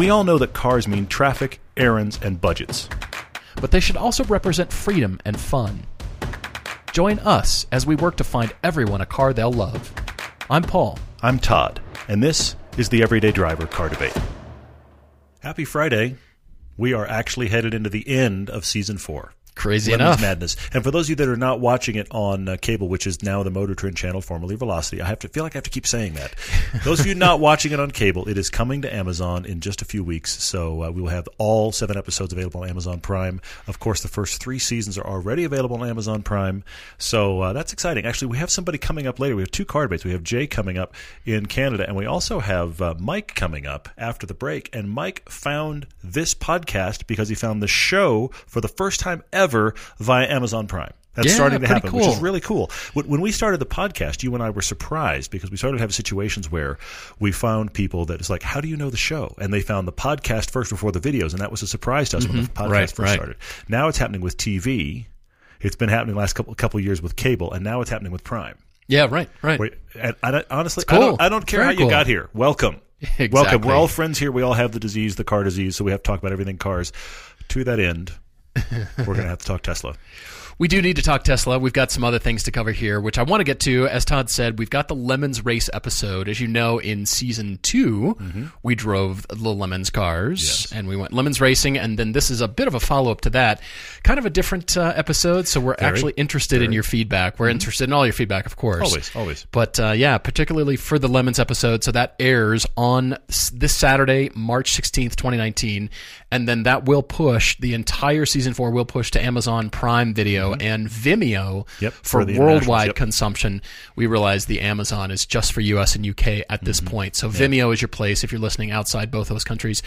We all know that cars mean traffic, errands, and budgets. But they should also represent freedom and fun. Join us as we work to find everyone a car they'll love. I'm Paul. I'm Todd, and this is the Everyday Driver Car Debate. Happy Friday. We are actually headed into the end of season four. Crazy Lemons enough. Madness. And for those of you that are not watching it on uh, cable, which is now the Motor Trend channel, formerly Velocity, I have to feel like I have to keep saying that. those of you not watching it on cable, it is coming to Amazon in just a few weeks. So uh, we will have all seven episodes available on Amazon Prime. Of course, the first three seasons are already available on Amazon Prime. So uh, that's exciting. Actually, we have somebody coming up later. We have two car debates. We have Jay coming up in Canada, and we also have uh, Mike coming up after the break. And Mike found this podcast because he found the show for the first time ever via Amazon Prime. That's Yeah, starting to happen, which is really cool. When when we started the podcast, you and I were surprised because we started to have situations where we found people that is like, "How do you know the show?" And they found the podcast first before the videos, and that was a surprise to us when the podcast Mm-hmm. Right, first right. started. Now it's happening with TV. It's been happening the last couple couple of years with cable, and now it's happening with Prime. Yeah, right, right. Wait, and I, honestly, cool. I don't, I don't care Very how you cool. got here. Welcome, welcome. We're all friends here. We all have the disease, the car disease, so we have to talk about everything cars. To that end, we're going to have to talk Tesla. We do need to talk Tesla. We've got some other things to cover here, which I want to get to. As Todd said, we've got the Lemons Race episode. As you know, in season 2 we drove the Lemons cars Yes. and we went Lemons Racing. And then this is a bit of a follow up to that. Kind of a different uh, episode. So we're actually interested in your feedback. We're interested in all your feedback, of course. Always, always. But uh, yeah, particularly for the Lemons episode. So that airs on this Saturday, March 16th, 2019. And then that will push, the entire season four will push to Amazon Prime Video and Vimeo Mm-hmm. Yep, for, for worldwide yep. consumption. We realize the Amazon is just for US and UK at this Mm-hmm. point. So Vimeo is your place if you're listening outside both those countries.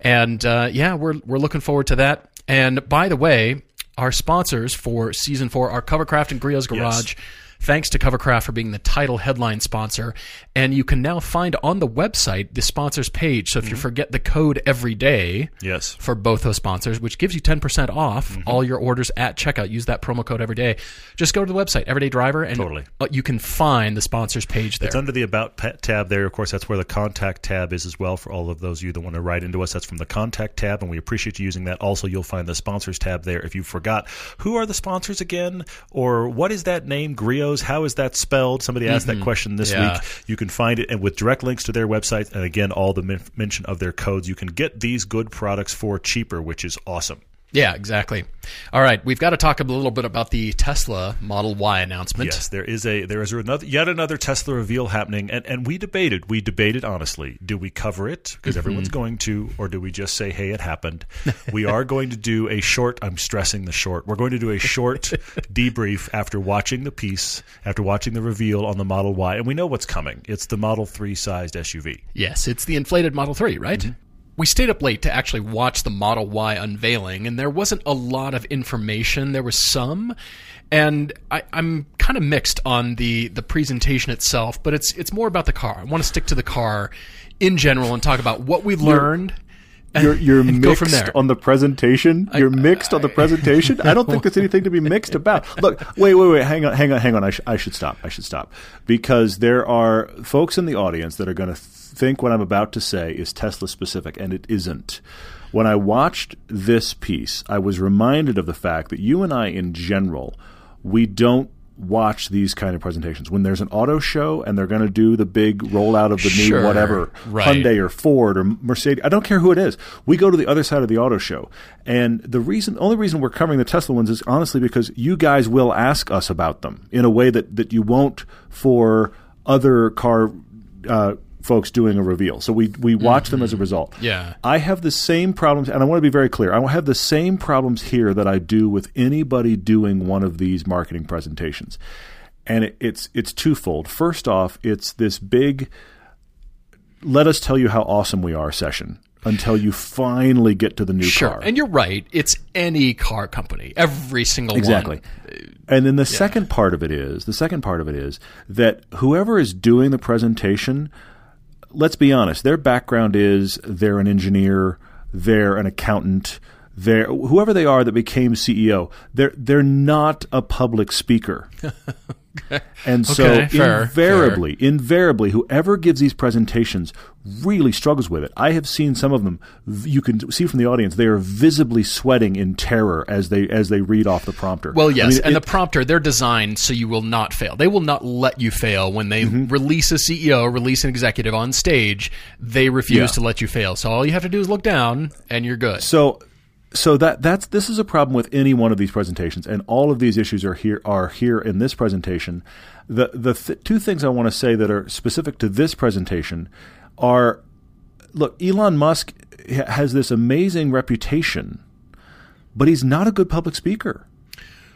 And uh, yeah, we're, we're looking forward to that. And by the way, our sponsors for season four are Covercraft and Griot's Garage. Thanks to Covercraft for being the title headline sponsor. And you can now find on the website the sponsors page. So if you forget the code every day Yes. for both those sponsors, which gives you 10% off Mm-hmm. all your orders at checkout, use that promo code every day. Just go to the website, Everyday Driver, and Totally. uh, you can find the sponsors page there. It's under the About tab there. Of course, that's where the Contact tab is as well for all of those of you that want to write into us. That's from the Contact tab, and we appreciate you using that. Also, you'll find the Sponsors tab there. If you forgot, who are the sponsors again? Or what is that name? How is that spelled? Somebody asked that mm-hmm. question this Yeah. week. You can find it and with direct links to their websites, and again, all the men- mention of their codes. You can get these good products for cheaper, which is awesome. Yeah, exactly. All right, we've got to talk a little bit about the Tesla Model Y announcement. Yes, there is a there is another yet another Tesla reveal happening, and and we debated we debated honestly. Do we cover it because Mm-hmm. everyone's going to, or do we just say, hey, it happened? we are going to do a short. I'm stressing the short. We're going to do a short debrief after watching the piece, after watching the reveal on the Model Y, and we know what's coming. It's the Model Three sized SUV. Yes, it's the inflated Model 3, right? Mm-hmm. We stayed up late to actually watch the Model Y unveiling, and there wasn't a lot of information. There was some, and I, I'm kind of mixed on the the presentation itself. But it's it's more about the car. I want to stick to the car in general and talk about what we learned. and- You're, you're and go mixed on the presentation. You're mixed on the presentation. I don't think there's anything to be mixed about. Look, wait, wait, wait. Hang on, hang on, hang on. I, sh- I should stop. I should stop because there are folks in the audience that are going to think what I'm about to say is Tesla specific, and it isn't. When I watched this piece, I was reminded of the fact that you and I, in general, we don't watch these kind of presentations. When there's an auto show and they're going to do the big rollout of the Sure, new whatever right. Hyundai or Ford or Mercedes, I don't care who it is. We go to the other side of the auto show, and the reason, only reason we're covering the Tesla ones is honestly because you guys will ask us about them in a way that that you won't for other car. Uh, folks doing a reveal so we we watch them as a mm-hmm. result Yeah. I have the same problems, and I want to be very clear. I have the same problems here that I do with anybody doing one of these marketing presentations, and it, it's it's twofold. First off, it's this big "let us tell you how awesome we are" session until you finally get to the new Sure, car. and you're right. It's any car company, every single Exactly. one. And then the second part of it is the second part of it is that whoever is doing the presentation, let's be honest, their background is they're an engineer, they're an accountant, they're whoever they are that became CEO, they're they're not a public speaker. And so Okay, fair, invariably, invariably, whoever gives these presentations really struggles with it. I have seen some of them. You can see from the audience they are visibly sweating in terror as they as they read off the prompter. Well, I yes, mean, and it- the prompter they're designed so you will not fail. They will not let you fail when they Mm-hmm. release a CEO, release an executive on stage. They refuse Yeah. to let you fail. So all you have to do is look down, and you're good. So, so that that's this is a problem with any one of these presentations, and all of these issues are here are here in this presentation. The the th- two things I want to say that are specific to this presentation are, look, Elon Musk has this amazing reputation, but he's not a good public speaker.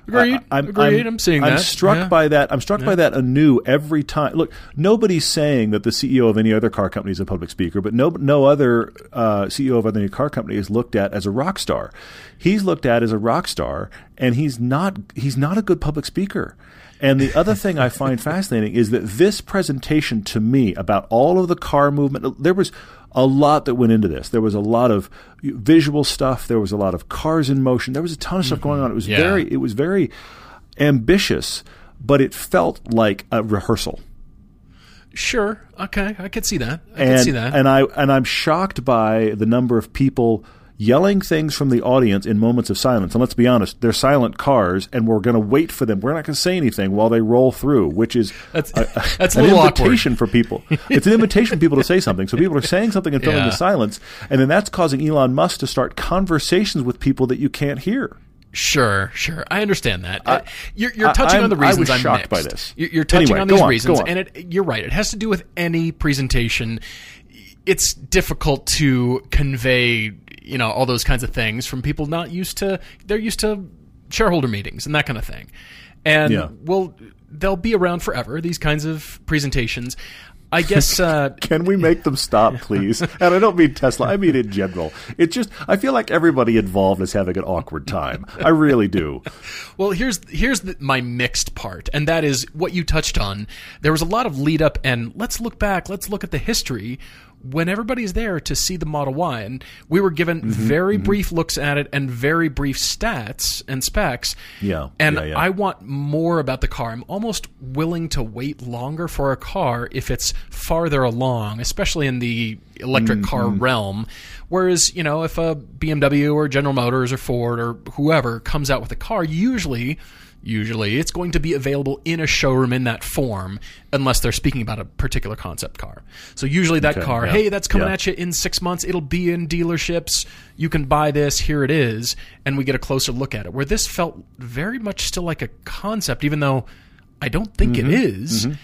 Agreed. I'm, Agreed. I'm, seeing I'm that. struck Yeah. by that. I'm struck by that anew every time. Look, nobody's saying that the CEO of any other car company is a public speaker, but no, no other uh, CEO of any car company is looked at as a rock star. He's looked at as a rock star, and he's not. He's not a good public speaker. And the other thing I find fascinating is that this presentation to me about all of the car movement, there was a lot that went into this. There was a lot of visual stuff. There was a lot of cars in motion. There was a ton of stuff going on. It was Yeah. very, it was very ambitious, but it felt like a rehearsal. Sure. Okay. I could see that. I and, could see that. And I and I'm shocked by the number of people yelling things from the audience in moments of silence. And let's be honest, they're silent cars, and we're going to wait for them. We're not going to say anything while they roll through, which is That's- a, a- that's a an little awkward. invitation for people. It's an invitation for people to say something. So people are saying something and filling Yeah. the silence, and then that's causing Elon Musk to start conversations with people that you can't hear. Sure, sure. I understand that. Uh, you're you're touching I'm- on the I reasons I'm shocked by this. You're, you're touching Anyway, on these on, reasons, on. and it, you're right. It has to do with any presentation. It's difficult to convey, you know, all those kinds of things from people not used to. They're used to shareholder meetings and that kind of thing, and Yeah. well, they'll be around forever. These kinds of presentations. I guess uh, Can we make them stop, please? and I don't mean Tesla. I mean in general. It just I feel like everybody involved is having an awkward time. I really do. Well, here's here's the, my mixed part, and that is what you touched on. There was a lot of lead up, and let's look back. Let's look at the history when everybody's there to see the Model Y, and we were given Mm-hmm, very brief looks at it and very brief stats and specs. Yeah, and yeah, yeah. I want more about the car. I'm almost willing to wait longer for a car if it's farther along, especially in the electric car Mm-hmm. realm. Whereas, you know, if a BMW or General Motors or Ford or whoever comes out with a car, usually usually it's going to be available in a showroom in that form unless they're speaking about a particular concept car. So usually that Okay, car, yeah, hey, that's coming yeah. at you in 6 months, it'll be in dealerships, you can buy this, here it is, and we get a closer look at it. Where this felt very much still like a concept even though I don't think it mm-hmm. is. Mm-hmm.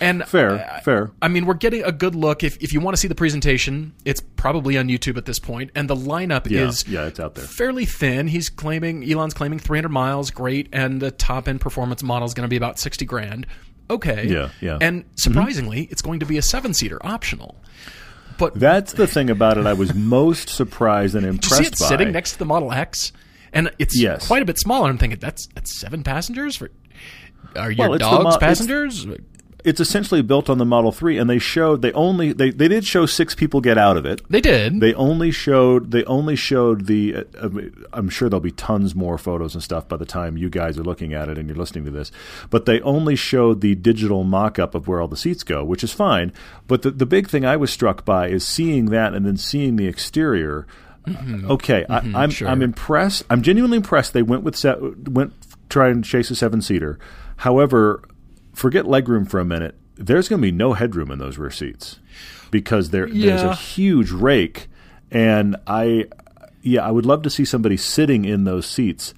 And Mm-hmm. Fair, I- fair. I mean, we're getting a good look. If, if you want to see the presentation, it's probably on YouTube at this point, and the lineup Yeah, is yeah, it's out there. fairly thin. He's claiming Elon's claiming 300 miles, great, and the top end performance model is going to be about 60 grand. Okay, Yeah, yeah. And surprisingly, it's going to be a seven seater, optional. But That's the thing about it. I was most surprised and impressed see it by. sitting next to the Model X? And it's Yes. quite a bit smaller. I'm thinking that's that's seven passengers for. Are your Well, dogs mo- passengers? It's essentially built on the Model Three, and they showed they only they, they did show six people get out of it. They did. They only showed they only showed the. Uh, um, I'm sure there'll be tons more photos and stuff by the time you guys are looking at it and you're listening to this. But they only showed the digital mock-up of where all the seats go, which is fine. But the the big thing I was struck by is seeing that and then seeing the exterior. Mm-hmm. Okay, I, mm-hmm, I'm sure. I'm impressed. I'm genuinely impressed. They went with se- went try and chase a seven seater. However, forget legroom for a minute. There's going to be no headroom in those rear seats because there there's a huge rake, and I yeah I would love to see somebody sitting in those seats.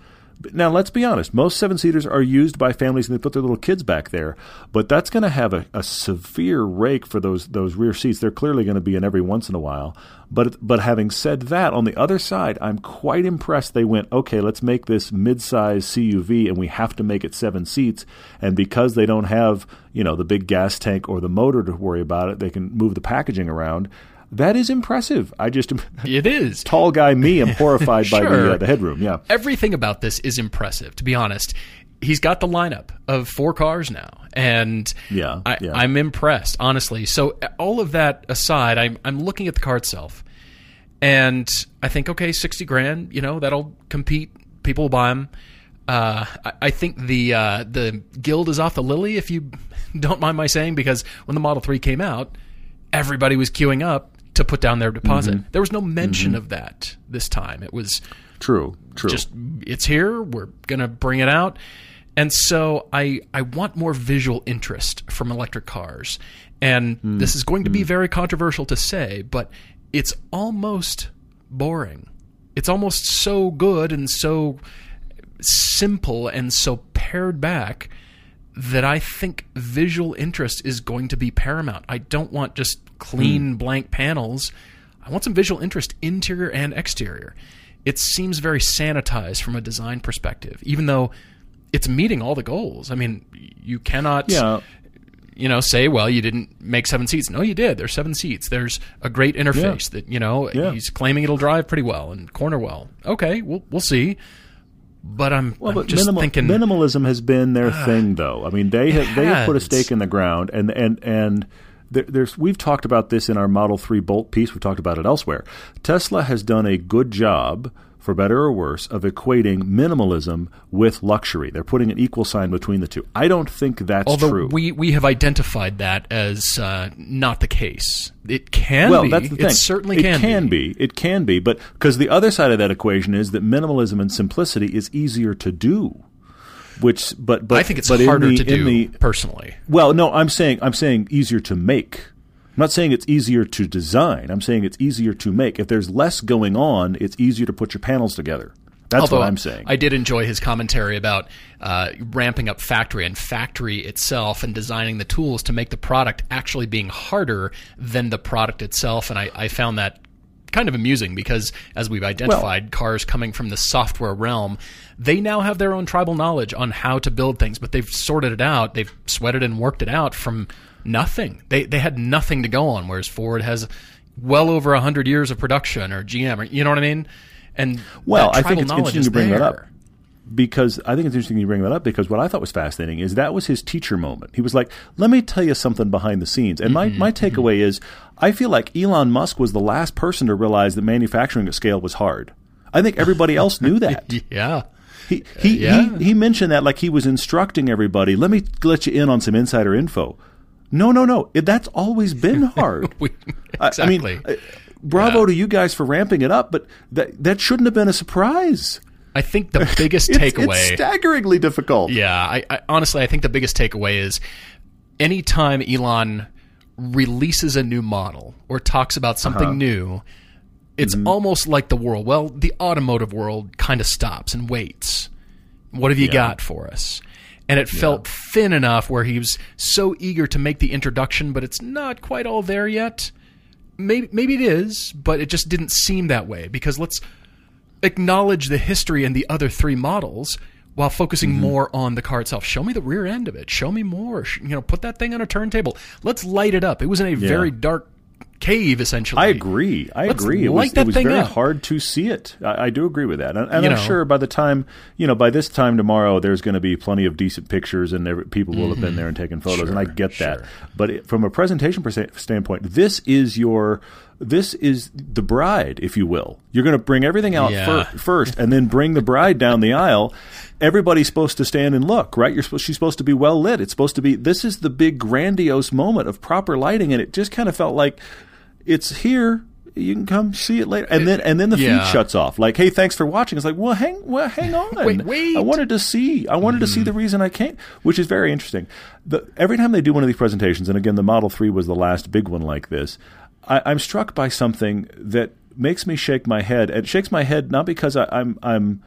Now let's be honest. Most seven seaters are used by families and they put their little kids back there, but that's going to have a, a severe rake for those those rear seats. They're clearly going to be in every once in a while. But but having said that, on the other side, I'm quite impressed. They went okay. Let's make this mid-size CUV, and we have to make it seven seats. And because they don't have you know the big gas tank or the motor to worry about it, they can move the packaging around. That is impressive. I just it is. tall guy me I'm horrified by the uh, the headroom. Yeah. everything about this is impressive. To be honest, he's got the lineup of four cars now, and Yeah, I, yeah. I'm impressed, honestly. So all of that aside, I'm I'm looking at the car itself, And I think, okay, 60 grand, you know, that'll compete. People will buy them. Uh, I, I think the uh, the guild is off the lily, if you don't mind my saying, because when the Model 3 came out, everybody was queuing up to put down their deposit. Mm-hmm. There was no mention of that this time. It was True, true. just it's here we're going to bring it out and so i i want more visual interest from electric cars and Hmm. this is going to be very controversial to say but it's almost boring it's almost so good and so simple and so pared back that I think visual interest is going to be paramount. I don't want just clean hmm. blank panels. I want some visual interest, interior and exterior. It seems very sanitized from a design perspective, even though it's meeting all the goals. I mean, you cannot yeah. you know, say, well, you didn't make seven seats. No, you did. There's seven seats. There's a great interface that, you know, Yeah. he's claiming it'll drive pretty well and corner well. Okay, we'll, we'll see. But I'm, Well, I'm but just minimal, thinking. minimalism has been their uh, thing, though. I mean, they have they have put a stake in the ground, and and and there, there's we've talked about this in our Model Three Bolt piece. We've talked about it elsewhere. Tesla has done a good job, for better or worse, of equating minimalism with luxury. They're putting an equal sign between the two. I don't think that's although true. we we have identified that as uh, not the case. It can well, be. that's the thing. It certainly it can, can be. It can be, but because the other side of that equation is that minimalism and simplicity is easier to do. Which, but but I think it's harder the- to in do the- personally. Well, no, I'm saying I'm saying easier to make. I'm not saying it's easier to design. I'm saying it's easier to make. If there's less going on, it's easier to put your panels together. That's Although what I'm saying. I did enjoy his commentary about uh, ramping up factory and factory itself and designing the tools to make the product actually being harder than the product itself. And I, I found that kind of amusing because, as we've identified, cars coming from the software realm, they now have their own tribal knowledge on how to build things, but they've sorted it out. They've sweated and worked it out from nothing. They, they had nothing to go on, whereas Ford has well over 100 years of production or GM, or, you know what I mean? And Well, I think it's interesting to bring that up. because I think it's interesting you bring that up because what I thought was fascinating is that was his teacher moment. He was like, "Let me tell you something behind the scenes." And Mm-hmm, my my takeaway is, I feel like Elon Musk was the last person to realize that manufacturing at scale was hard. I think everybody else knew that. Yeah. He he, Yeah. he he mentioned that like he was instructing everybody. Let me let you in on some insider info. No, no, no. It, that's always been hard. We- I- I, mean, exactly. bravo Yeah. to you guys for ramping it up, but that that shouldn't have been a surprise. I think the biggest It's, takeaway. it's staggeringly difficult. yeah, I, I honestly I think the biggest takeaway is anytime Elon releases a new model or talks about something Uh-huh. new, it's Mm-hmm. almost like the world. Well, the automotive world kind of stops and waits. What have you got for us? And it felt thin enough where he was so eager to make the introduction, but it's not quite all there yet. Maybe maybe it is, but it just didn't seem that way because let's acknowledge the history and the other three models while focusing Mm-hmm. more on the car itself. Show me the rear end of it. Show me more. You know, put that thing on a turntable. Let's light it up. It was in a very dark cave, essentially. I agree. I Let's agree. It was, it was very up. hard to see it. I, I do agree with that, and, and I'm know. sure by the time you know, by this time tomorrow, there's going to be plenty of decent pictures, and every, people will have been there and taken photos, and I Mm-hmm. Sure, get that. sure. But it, from a presentation standpoint, this is your. This is the bride, if you will. You're going to bring everything out Yeah. fir- first, and then bring the bride down the aisle. Everybody's supposed to stand and look, right? You're supposed, she's supposed to be well lit. It's supposed to be. This is the big grandiose moment of proper lighting, and it just kind of felt like it's here. You can come see it later, and then and then the Yeah. feed shuts off. Like, hey, thanks for watching. It's like, well, hang, well, hang on. Wait, wait. I wanted to see. I wanted to see the mm-hmm. reason I came, which is very interesting. The, every time they do one of these presentations, and again, the Model Three was the last big one like this. I, I'm struck by something that makes me shake my head. And it shakes my head not because I, I'm I'm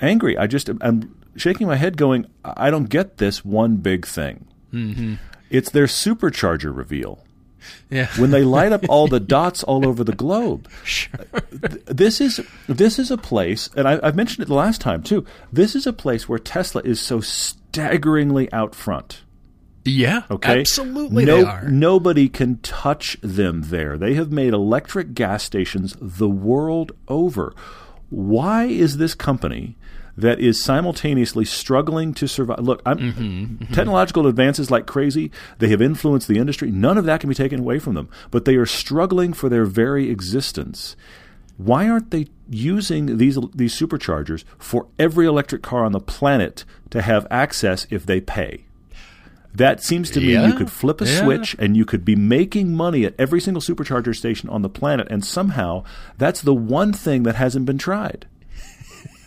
angry. I just I'm shaking my head, going, I don't get this one big thing. Mm-hmm. It's their supercharger reveal Yeah. when they light up all the dots all over the globe. Sure. This is this is a place, and I, I've mentioned it the last time too. This is a place where Tesla is so staggeringly out front. Yeah. Okay, Absolutely, no, they are. Nobody can touch them there. They have made electric gas stations the world over. Why is this company that is simultaneously struggling to survive? Look, I'm, Mm-hmm, technological advances like crazy. They have influenced the industry. None of that can be taken away from them. But they are struggling for their very existence. why aren't they using these these superchargers for every electric car on the planet to have access if they pay? That seems to me Yeah. you could flip a Yeah. switch and you could be making money at every single supercharger station on the planet, and somehow that's the one thing that hasn't been tried.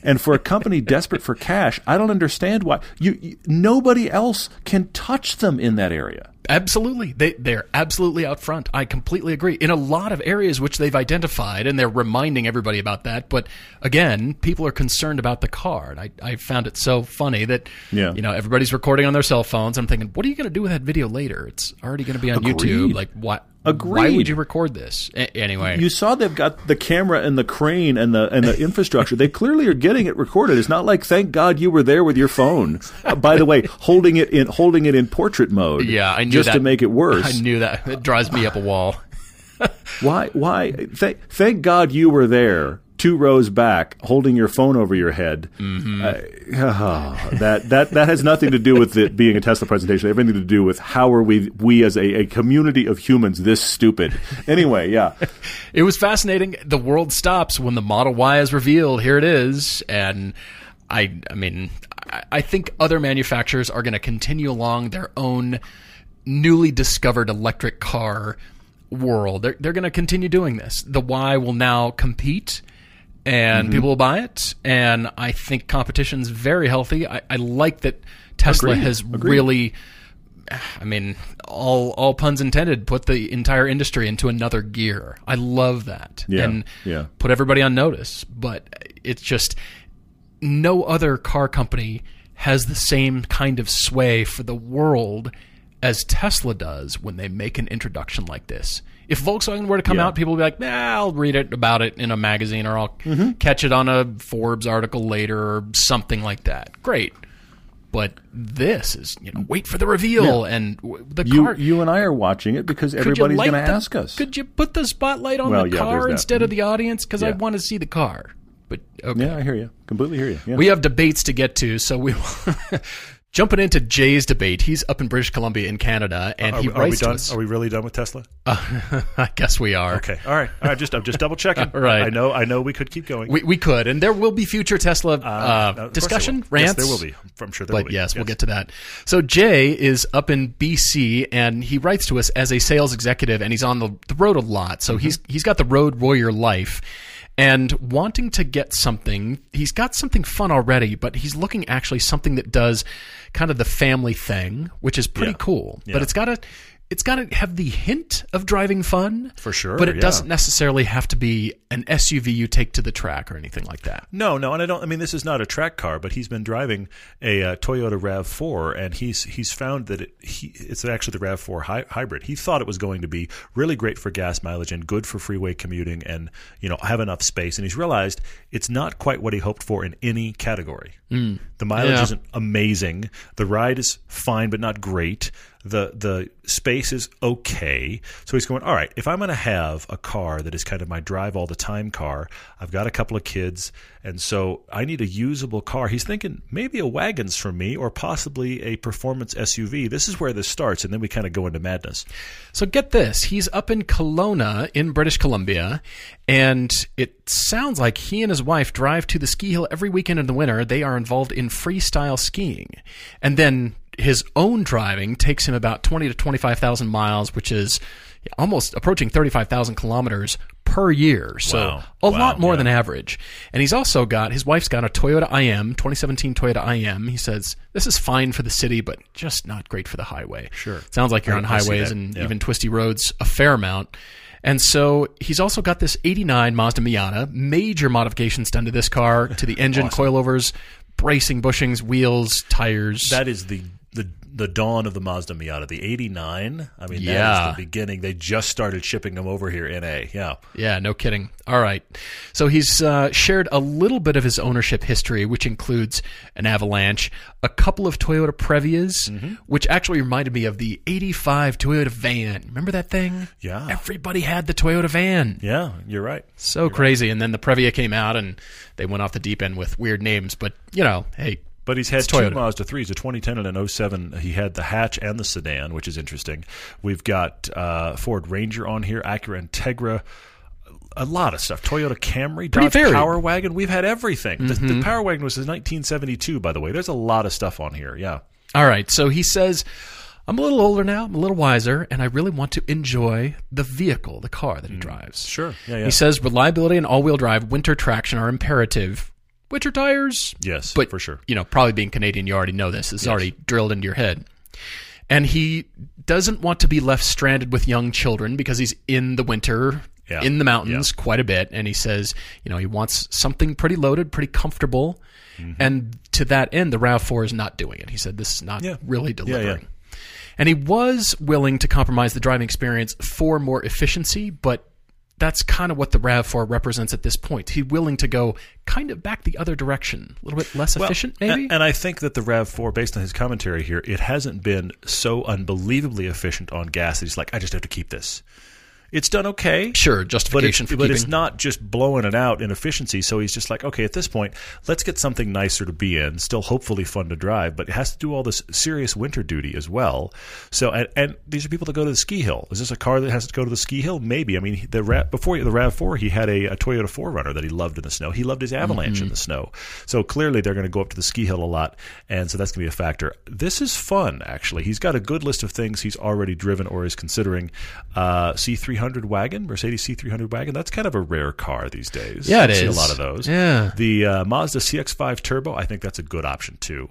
And for a company desperate for cash, I don't understand why you, you nobody else can touch them in that area. Absolutely. They they're absolutely out front. I completely agree. In a lot of areas which they've identified and they're reminding everybody about that, but again, people are concerned about the car. And I, I found it so funny that Yeah. you know, everybody's recording on their cell phones. I'm thinking, what are you gonna do with that video later? It's already gonna be on Agreed. YouTube. Like what why Agreed. would you record this? A- anyway. You saw they've got the camera and the crane and the and the infrastructure. They clearly are getting it recorded. It's not like thank God you were there with your phone. Uh, by the way, holding it in holding it in portrait mode. yeah, I knew just that. to make it worse. I knew that. It drives me up a wall. Why? Why? Th- thank God you were there, two rows back, holding your phone over your head. Mm-hmm. Uh, that that that has nothing to do with it being a Tesla presentation. Everything to do with how are we we as a, a community of humans this stupid. Anyway, yeah. It was fascinating. The world stops when the Model Y is revealed. Here it is, and I, I mean, I, I think other manufacturers are going to continue along their own newly discovered electric car world. They're they're going to continue doing this. The Y will now compete. And mm-hmm. people will buy it, and I think competition's very healthy. I, I like that Tesla Agreed. has Agreed. really I mean, all all puns intended, put the entire industry into another gear. I love that. Yeah, and yeah. put everybody on notice. But it's just no other car company has the same kind of sway for the world as Tesla does when they make an introduction like this. If Volkswagen were to come Yeah. out, people would be like, nah, I'll read it about it in a magazine or I'll Mm-hmm. catch it on a Forbes article later or something like that. Great. But this is, you know, wait for the reveal and the You car. you and I are watching it because everybody's going to ask us. Could you put the spotlight on Well, the yeah, car instead of the audience? Because I want to see the car. But okay. yeah, I hear you. Completely hear you. Yeah. We have debates to get to, so we jumping into Jay's debate. He's up in British Columbia in Canada, and Are, he are we writes to done? us. Are we really done with Tesla? I guess we are. Okay. All right. All right. Just I'm just double checking. Right. I know. I know. We could keep going. We, we could, and there will be future Tesla uh, Uh, discussion rants. Yes, there will be. I'm sure there but will be. yes, we'll get to that. So Jay is up in BC, and he writes to us as a sales executive, and he's on the, the road a lot. So he's he's got the road warrior life, and wanting to get something. He's got something fun already, but he's looking actually something that does kind of the family thing, which is pretty Yeah. cool. Yeah. But it's got to it's got to have the hint of driving fun For sure, But it yeah. doesn't necessarily have to be an SUV you take to the track or anything like that. No, no, and I don't. I mean, this is not a track car, but he's been driving a uh, Toyota Rav Four, and he's he's found that it, he, it's actually the Rav Four hy- hybrid. He thought it was going to be really great for gas mileage and good for freeway commuting, and you know have enough space. And he's realized it's not quite what he hoped for in any category. The mileage Yeah. isn't amazing. The ride is fine, but not great. The the space is okay. So he's going, all right, if I'm going to have a car that is kind of my drive all the time car, I've got a couple of kids, and so I need a usable car. He's thinking maybe a wagon's for me, or possibly a performance SUV. This is where this starts, and then we kind of go into madness. So get this, he's up in Kelowna in British Columbia, and it sounds like he and his wife drive to the ski hill every weekend in the winter. They are involved in freestyle skiing. And then his own driving takes him about 20 to 25,000 miles, which is almost approaching 35,000 kilometers per year. So Wow. a Wow, lot more yeah. than average. And he's also got his wife's got a Toyota IM, 2017 Toyota IM. He says this is fine for the city, but just not great for the highway. Sure. sounds like you're I- on highways and Yeah. even twisty roads a fair amount. And so he's also got this 89 Mazda Miata, major modifications done to this car, to the engine, coilovers, bracing bushings, wheels, tires. That is the the dawn of the Mazda Miata, the '89. I mean, that Yeah. is the beginning. They just started shipping them over here in A. Yeah. Yeah, no kidding. All right. So he's uh, shared a little bit of his ownership history, which includes an Avalanche, a couple of Toyota Previas, Mm-hmm. which actually reminded me of the 85 Toyota van. Remember that thing? Yeah. Everybody had the Toyota van. Yeah, you're right. So crazy. And then the Previa came out and they went off the deep end with weird names. But, you know, hey, But he's had It's two Toyota. Mazda 3s, a 2010 and an 07. He had the hatch and the sedan, which is interesting. We've got uh, Ford Ranger on here, Acura Integra. a lot of stuff. Toyota Camry, Dodge. Power Wagon. We've had everything. The, the Power Wagon was in 1972, by the way. There's a lot of stuff on here. Yeah. All right. So he says, I'm a little older now, I'm a little wiser, and I really want to enjoy the vehicle, the car that he drives. Sure. Yeah. Yeah. He says reliability and all wheel drive, winter traction are imperative. Winter tires, yes. but for sure. You know, probably being Canadian, you already know this. It's already drilled into your head. And he doesn't want to be left stranded with young children because he's in the winter, Yeah. in the mountains quite a bit. And he says, you know, he wants something pretty loaded, pretty comfortable. Mm-hmm. And to that end, the RAV4 is not doing it. He said, this is not Yeah. really yeah. delivering. And he was willing to compromise the driving experience for more efficiency, but that's kind of what the RAV4 represents at this point. He's willing to go kind of back the other direction, a little bit less Well, efficient, maybe. And, I think that the RAV4, based on his commentary here, it hasn't been so unbelievably efficient on gas that he's like, I just have to keep this. It's done okay. sure, But justification for but keeping. it's not just blowing it out in efficiency. So he's just like, okay, at this point, let's get something nicer to be in, still hopefully fun to drive, but it has to do all this serious winter duty as well. So, and, and these are people that go to the ski hill. Is this a car that has to go to the ski hill? Maybe. I mean, the Ra- before the Rav Four, he had a, a Toyota 4Runner that he loved in the snow. He loved his Avalanche in the snow. So clearly, they're going to go up to the ski hill a lot, and so that's going to be a factor. This is fun, actually. He's got a good list of things he's already driven or is considering. Uh, C300 wagon, Mercedes C300 wagon. That's kind of a rare car these days. Yeah, it I see a lot of those. Yeah. The uh, Mazda CX-5 Turbo. I think that's a good option too.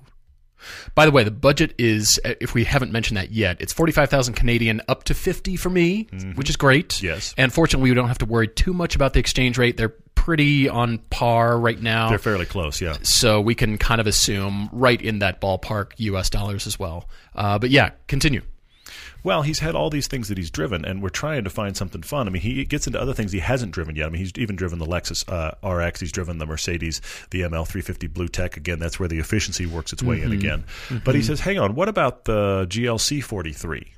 By the way, the budget is, uh, if we haven't mentioned that yet, it's 45,000 Canadian up to 50 for me, which is great. Mm-hmm. Yes. And fortunately, we don't have to worry too much about the exchange rate. They're pretty on par right now. They're fairly close. Yeah. so we can kind of assume right in that ballpark US dollars as well. Uh, but yeah, continue. Well, he's had all these things that he's driven, and we're trying to find something fun. I mean, he gets into other things he hasn't driven yet. I mean, he's even driven the Lexus uh, RX. He's driven the Mercedes, the ML350 BlueTEC. Again, that's where the efficiency works its way Mm-hmm. in again. But he says, "Hang on, what about the GLC 43?"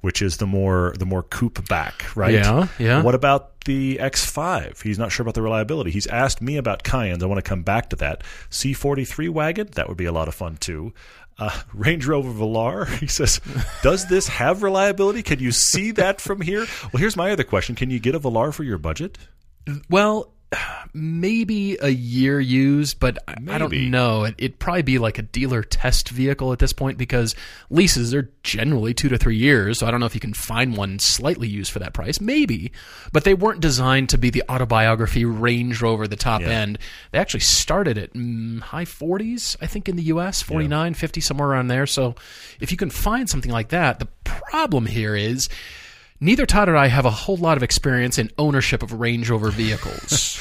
Which is the more the more coupe back, right? Yeah, yeah. What about the X5? He's not sure about the reliability. He's asked me about Cayennes. I want to come back to that. C43 wagon, that would be a lot of fun too. Uh, Range Rover Velar, he says, does this have reliability? Can you see that from here? Well, here's my other question: Can you get a Velar for your budget? Well, maybe a year used, but I- I don't know. It, it'd probably be like a dealer test vehicle at this point because leases are generally two to three years. So I don't know if you can find one slightly used for that price. Maybe, but they weren't designed to be the autobiography Range Rover, the top end. They actually started at mm, high 40s, I think, in the US, 49, 50, somewhere around there. So if you can find something like that, the problem here is. Neither Todd or I have a whole lot of experience in ownership of Range Rover vehicles.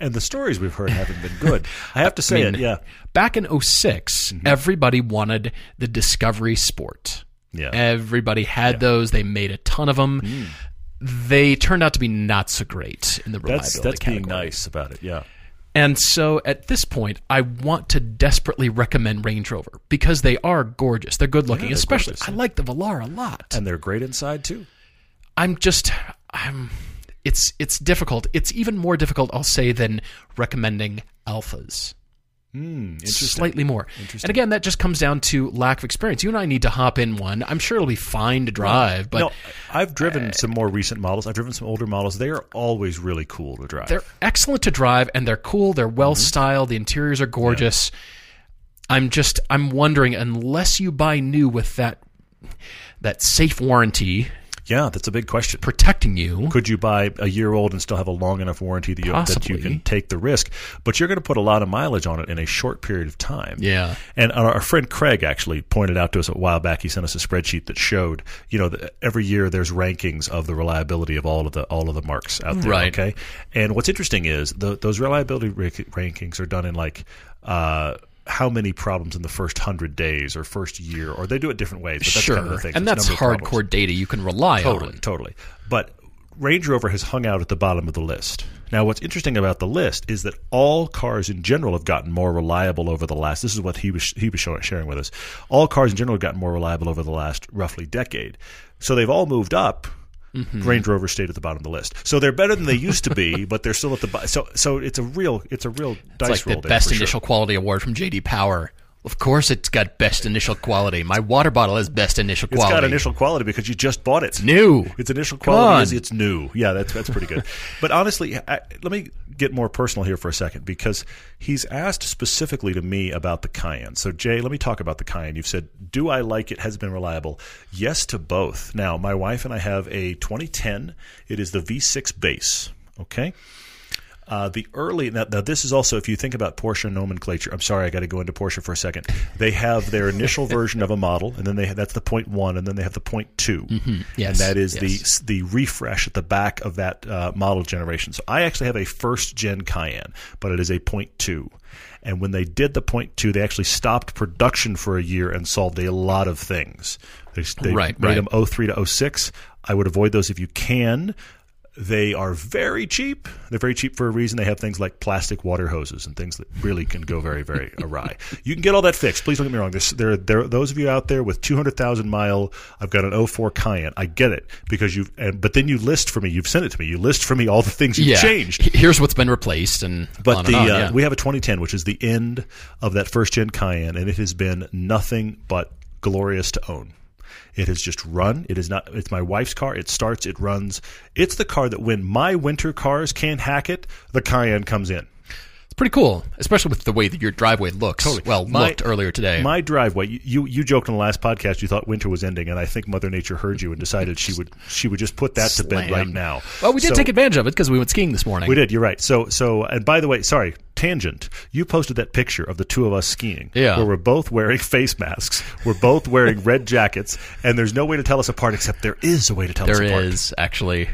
And the stories we've heard haven't been good. I have to say mean, it. Yeah, Back in 6 mm-hmm. everybody wanted the Discovery Sport. yeah. Everybody had those. They made a ton of them. Mm. They turned out to be not so great in the reliability that's that's being category. nice about it. Yeah. And so at this point, I want to desperately recommend Range Rover because they are gorgeous. They're good looking. they're Especially, gorgeous, I like the Velar a lot. And they're great inside too. I'm just I'm it's it's difficult. It's even more difficult, I'll say, than recommending Alfas. Hmm, interesting. Slightly more. And again, that just comes down to lack of experience. You and I need to hop in one. I'm sure it'll be fine to drive, but no, I've driven uh, some more recent models. I've driven some older models. They are always really cool to drive. they're excellent to drive and they're cool, they're well mm-hmm. styled, the interiors are gorgeous. I'm just I'm wondering unless you buy new with that that safe warranty yeah, that's a big question. protecting you. Could you buy a year old and still have a long enough warranty that you, that you can take the risk? But you're going to put a lot of mileage on it in a short period of time. Yeah. And our, our friend Craig actually pointed out to us a while back. He sent us a spreadsheet that showed, you know, that every year there's rankings of the reliability of all of the all of the marques out there. Right. Okay. And what's interesting is the, those reliability rankings are done in like. Uh, how many problems in the first hundred days or first year, or they do it different ways. But that's sure. kind of the thing. and that's hardcore data you can rely Totally, on. totally. Totally. But Range Rover has hung out at the bottom of the list. Now, what's interesting about the list is that all cars in general have gotten more reliable over the last. This is what he was he was showing, sharing with us. All cars in general have gotten more reliable over the last roughly decade. So they've all moved up. Mm-hmm. Range Rover stayed at the bottom of the list. So they're better than they used to be, but they're still at the bottom. So so it's a real it's a real dice like roll. the best for sure. initial quality award from JD Power. Of course, it's got best initial quality. My water bottle has best initial It's quality. got initial quality because you just bought it. new. Its initial quality is it's new. Yeah, that's that's pretty good. but honestly, I, let me get more personal here for a second because he's asked specifically to me about the Cayenne. So Jay, let me talk about the Cayenne. You've said, "Do I like it? Has it been reliable?" Yes to both. Now, my wife and I have a 2010. It is the V6 base. Okay. Uh, the early now, now this is also if you think about Porsche nomenclature. I'm sorry, I got to go into Porsche for a second. They have their initial version of a model, and then they that's the point one, and then they have the point 2 Mm-hmm. Yes, and that is yes. the the refresh at the back of that uh, model generation. So I actually have a first gen Cayenne, but it is a point two. And when they did the point two, they actually stopped production for a year and solved a lot of things. They, they Right, made right. them 03 to 06. I would avoid those if you can. They are very cheap. They're very cheap for a reason. They have things like plastic water hoses and things that really can go very, very awry. You can get all that fixed. Please don't get me wrong. There's, there, there, those of you out there with 200,000 mile, I've got an 04 Cayenne. I get it because you've, and, but then you list for me, you've sent it to me. You list for me all the things you've yeah. changed. Here's what's been replaced, and But on the and on, uh, yeah. we have a 2010, which is the end of that first gen Cayenne, and it has been nothing but glorious to own. It has just run. It is not. It's my wife's car. It starts. It runs. It's the car that when my winter cars can't hack it, the Cayenne comes in. Pretty cool, especially with the way that your driveway looks. Well, My- looked earlier today. My driveway. You, you joked on the last podcast. You thought winter was ending, and I think Mother Nature heard you and decided she would she would just put that to bed right now. well, we did So- take advantage of it because we went skiing this morning. We did. You're right. So so and by the way, sorry, tangent. You posted that picture of the two of us skiing, Yeah. where we're both wearing face masks, we're both wearing red jackets, and there's no way to tell us apart except there is a way to tell us apart. is actually.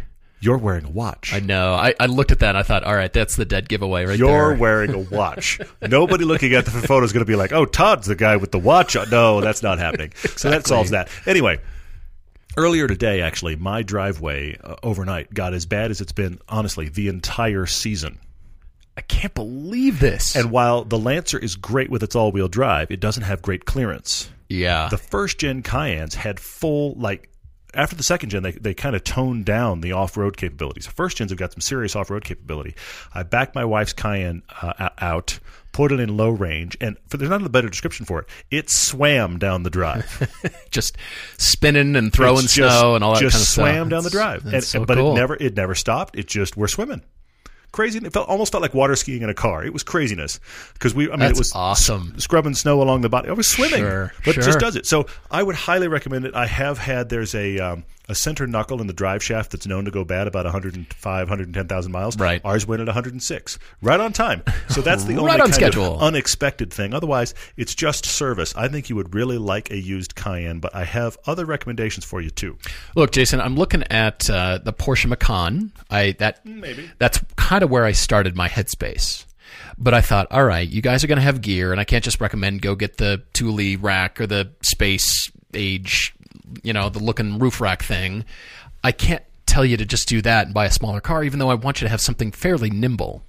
You're wearing a watch. I know. I, I looked at that and I thought, all right, that's the dead giveaway right You're there. wearing a watch. Nobody looking at the photo is going to be like, "Oh, Todd's the guy with the watch." No, that's not happening. So that solves that. Anyway, earlier today, actually, my driveway uh, overnight got as bad as it's been, honestly, the entire season. I can't believe this. And while the Lancer is great with its all-wheel drive, it doesn't have great clearance. yeah. The first gen Cayennes had full like after the second gen, they, they kind of toned down the off road capabilities. The first gens have got some serious off road capability. I backed my wife's Cayenne uh, out, put it in low range, and for, there's not a better description for it. It swam down the drive. just spinning and throwing It's just- snow and all that just kind of stuff. swam down the drive. And- so but cool. it never it never stopped. It just we're swimming. Crazy. It felt almost felt like water skiing in a car. It was craziness because we. I mean, That's it was awesome. scrubbing snow along the body. I was swimming, Sure, but it just does it. So I would highly recommend it. I have had there's a um, a center knuckle in the drive shaft that's known to go bad about 105, 110,000 miles. Right. Ours went at 106, right on time. So that's the only Right on kind schedule. unexpected thing. Otherwise, it's just service. I think you would really like a used Cayenne, but I have other recommendations for you too. Look, Jason, I'm looking at uh, the Porsche Macan. I that Maybe. that's kind of where I started my headspace. But I thought, all right, you guys are going to have gear, and I can't just recommend go get the Thule rack or the Space Age, you know, the looking roof rack thing. I can't tell you to just do that and buy a smaller car, even though I want you to have something fairly nimble.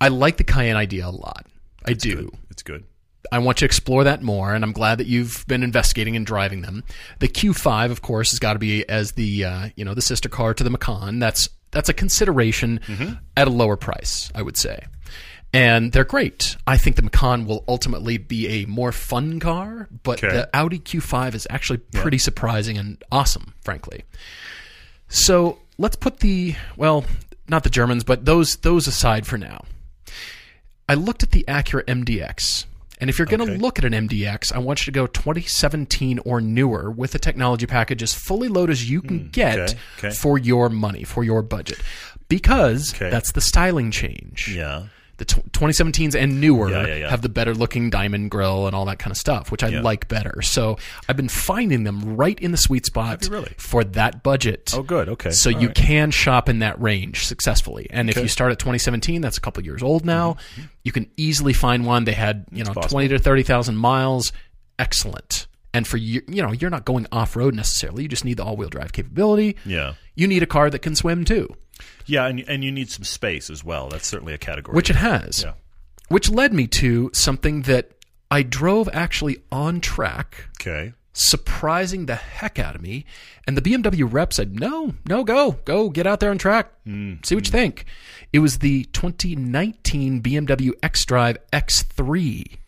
I like the Cayenne idea a lot. I do. It's good. I want you to explore that more, and I'm glad that you've been investigating and driving them. The Q5, of course, has got to be as the uh, you know the sister car to the Macan. That's that's a consideration at a lower price, I would say. And they're great. I think the Macan will ultimately be a more fun car, but Okay. the Audi Q5 is actually pretty surprising and awesome, frankly. So let's put the well, not the Germans, but those those aside for now. I looked at the Acura MDX. And if you're going to Okay. look at an MDX, I want you to go 2017 or newer with a technology package as fully loaded as you can get Hmm, okay, okay. for your money, for your budget. Because that's the styling change. Yeah. The tw 2017s and newer Yeah, yeah, yeah. have the better looking diamond grill and all that kind of stuff, which I like better. So I've been finding them right in the sweet spot really? for that budget. Oh, good. Okay. So All you right. can shop in that range successfully. And if you start at 2017, that's a couple years old now. You can easily find one. They had, you know, Mm-hmm. possible. 20 to 30,000 miles. Excellent. And for you, you know, you're not going off road necessarily. You just need the all wheel drive capability. Yeah. You need a car that can swim too, Yeah, and and you need some space as well. That's certainly a category. which it has. Yeah. Which led me to something that I drove actually on track Okay. surprising the heck out of me. And the BMW rep said, "No, no, go, go, get out there on track, mm, see what you mm. think." It was the 2019 BMW xDrive X3.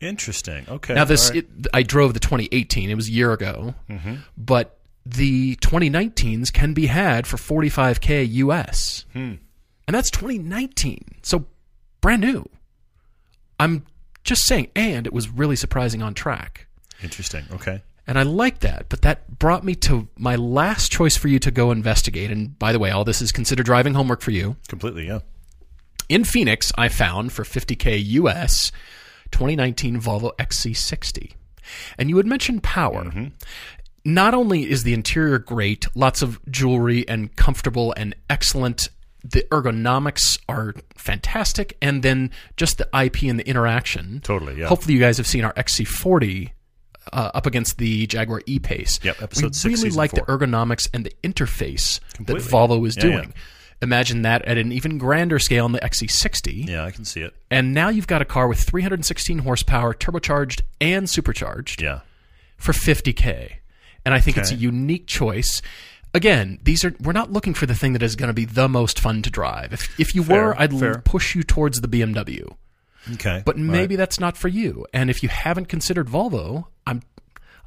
Interesting. Okay. Now this, right. it, I drove the 2018. It was a year ago, Mm-hmm. but the 2019s can be had for 45k US, Hmm. and that's 2019. So brand new. I'm just saying, and it was really surprising on track. Interesting. Okay. And I like that, but that brought me to my last choice for you to go investigate. And by the way, all this is considered driving homework for you. Completely. Yeah. In Phoenix, I found for 50K US 2019 Volvo XC60. And you had mentioned power. Not only is the interior great, lots of jewelry and comfortable and excellent, the ergonomics are fantastic, and then just the IP and the interaction. Totally, yeah. Hopefully, you guys have seen our XC40 uh, up against the Jaguar E-Pace. Yep, episode we six, really like four. the ergonomics and the interface Completely. that Volvo is Yeah, yeah. Imagine that at an even grander scale on the XC60. Yeah, I can see it. And now you've got a car with 316 horsepower, turbocharged and supercharged Yeah. for 50k. And I think it's a unique choice. Again, these are we're not looking for the thing that is going to be the most fun to drive. If if you were, I'd fair. push you towards the BMW. Okay. But maybe that's not for you. And if you haven't considered Volvo, I'm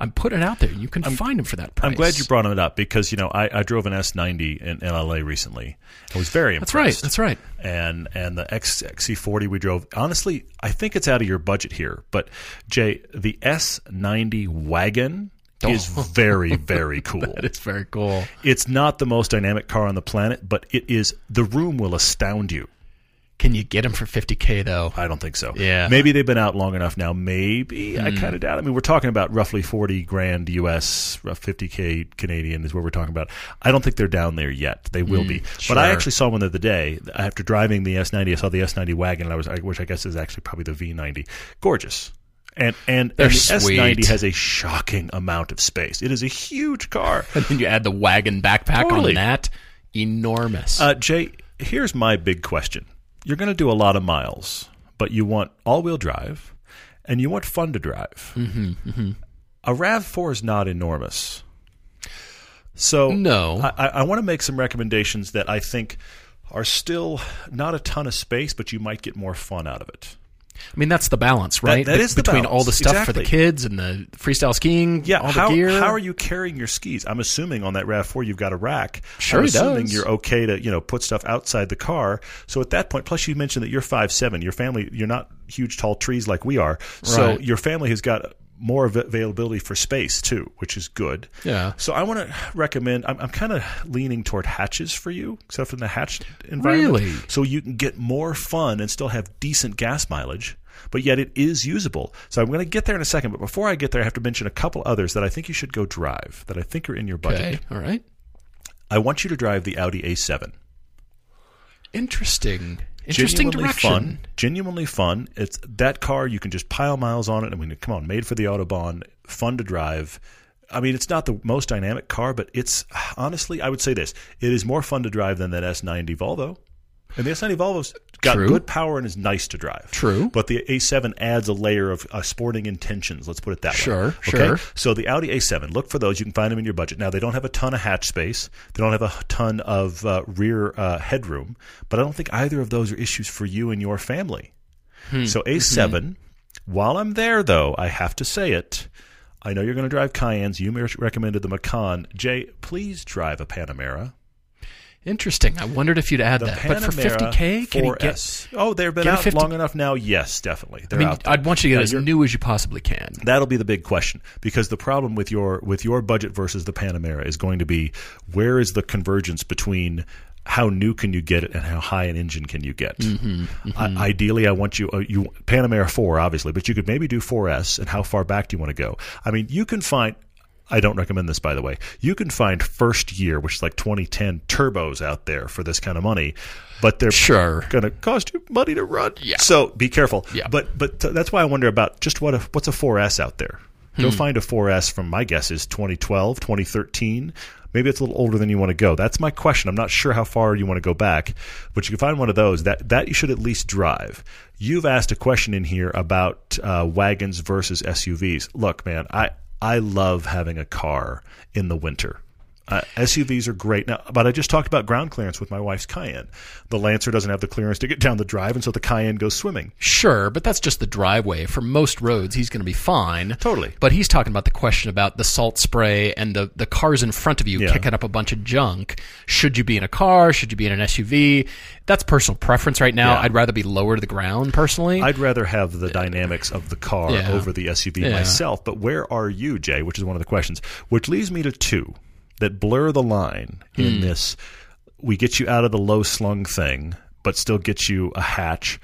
I'm putting it out there. You can find them for that price. I'm glad you brought it up because you know I, I drove an S90 in, in LA recently. I was very impressed. That's right. That's right. and and the X, XC40 we drove. Honestly, I think it's out of your budget here. But Jay, the S90 wagon oh. is very very cool. It's very cool. It's not the most dynamic car on the planet, but it is. The room will astound you. Can you get them for 50k though? I don't think so. Yeah. Hmm. Maybe they've been out long enough now. Maybe I kind of doubt. it. I mean, we're talking about roughly forty grand US, rough fifty k Canadian is what we're talking about. I don't think they're down there yet. They will be. But I Hmm, actually saw one the other day after driving the S90. I saw the S90 wagon, and I was, which I guess is actually probably the V90. Gorgeous. And and, They're and the sweet. S90 has a shocking amount of space. It is a huge car. And then you add the wagon backpack Totally. on that. Enormous. Uh, Jay, here's my big question. You're going to do a lot of miles, but you want all wheel drive and you want fun to drive. Mm-hmm, A RAV4 is not enormous. So No. I, I, I want to make some recommendations that I think are still not a ton of space, but you might get more fun out of it. I mean, that's the balance, right? that Be- is the between balance. all the stuff for the kids and the freestyle skiing, Yeah, all the how, gear. how are you carrying your skis? I'm assuming on that RAV4 you've got a rack. Sure I'm assuming does. you're okay to you know put stuff outside the car. So at that point, plus you mentioned that you're five seven. Your family, you're not huge tall trees like we are. So Right. your family has got more availability for space too, which is good. Yeah. So I want to recommend. I'm, I'm kind of leaning toward hatches for you, except in the hatched environment. Really? So you can get more fun and still have decent gas mileage, but yet it is usable. So I'm going to get there in a second. But before I get there, I have to mention a couple others that I think you should go drive that I think are in your budget. Okay, all right. I want you to drive the Audi A7. Interesting. Interesting genuinely direction. fun. Genuinely fun. It's that car you can just pile miles on it. I mean, come on, made for the autobahn, fun to drive. I mean, it's not the most dynamic car, but it's honestly, I would say this: it is more fun to drive than that S90 Volvo. And the S90 Volvo's got True. good power and is nice to drive. True. But the A7 adds a layer of uh, sporting intentions. Let's put it that Sure, way. sure. Sure. So the Audi A7, look for those. You can find them in your budget. Now they don't have a ton of hatch space. They don't have a ton of uh, rear uh, headroom. But I don't think either of those are issues for you and your family. Hmm. So A7. Mm-hmm. While I'm there, though, I have to say it. I know you're going to drive Cayennes. You recommended the Macan. Jay, please drive a Panamera. Interesting. I wondered if you'd add The that. But for 50k, can you get? 4S. Oh, they've been out 50 long enough now. Yes, definitely. I They're mean, out there. I'd want you to get Now, as you're- new as you possibly can. That'll be the big question because the problem with your with your budget versus the Panamera is going to be where is the convergence between how new can you get it and how high an engine can you get? I, ideally, I want you uh, you Panamera four obviously, but you could maybe do 4S and how far back do you want to go? I mean, you can find. I don't recommend this, by the way. You can find first year, which is like 2010 turbos out there for this kind of money, but they're Sure. going to cost you money to run. Yeah. So be careful. Yeah. But but th- that's why I wonder about just what a, what's a 4S out there. Hmm. Go find a 4S from my guess is 2012, 2013. Maybe it's a little older than you want to go. That's my question. I'm not sure how far you want to go back, but you can find one of those that that you should at least drive. You've asked a question in here about uh, wagons versus SUVs. Look, man, I I love having a car in the winter. Uh, SUVs are great now, but I just talked about ground clearance with my wife's Cayenne. The Lancer doesn't have the clearance to get down the drive, and so the Cayenne goes swimming. Sure, but that's just the driveway. For most roads, he's going to be fine. Totally. But he's talking about the question about the salt spray and the, the cars in front of you Yeah. kicking up a bunch of junk. Should you be in a car? Should you be in an SUV? That's personal preference right now. Yeah. I'd rather be lower to the ground personally. I'd rather have the dynamics of the car Yeah. over the SUV myself. But where are you, Jay? Which is one of the questions. Which leads me to two that blur the line in Hmm. this. We get you out of the low slung thing, but still get you a hatch.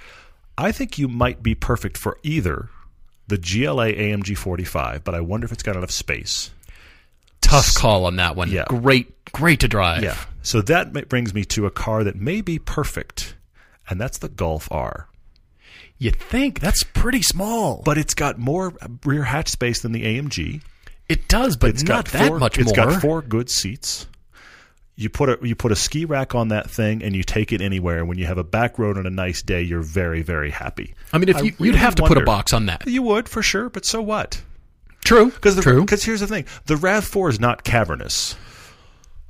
I think you might be perfect for either the GLA AMG 45, but I wonder if it's got enough space. Tough call on that one. Yeah. Great, great to drive. Yeah. So that brings me to a car that may be perfect, and that's the Golf R. You think that's pretty small, But it's got more rear hatch space than the AMG. It does, but It's not got that four, much It's more. It's got four good seats. You put a you put a ski rack on that thing and you take it anywhere. When you have a back road on a nice day, you're very very happy. I mean, if I you, really you'd have to put a box on that. You would for sure, but so what? True. Because True. because here's the thing: the RAV4 is not cavernous.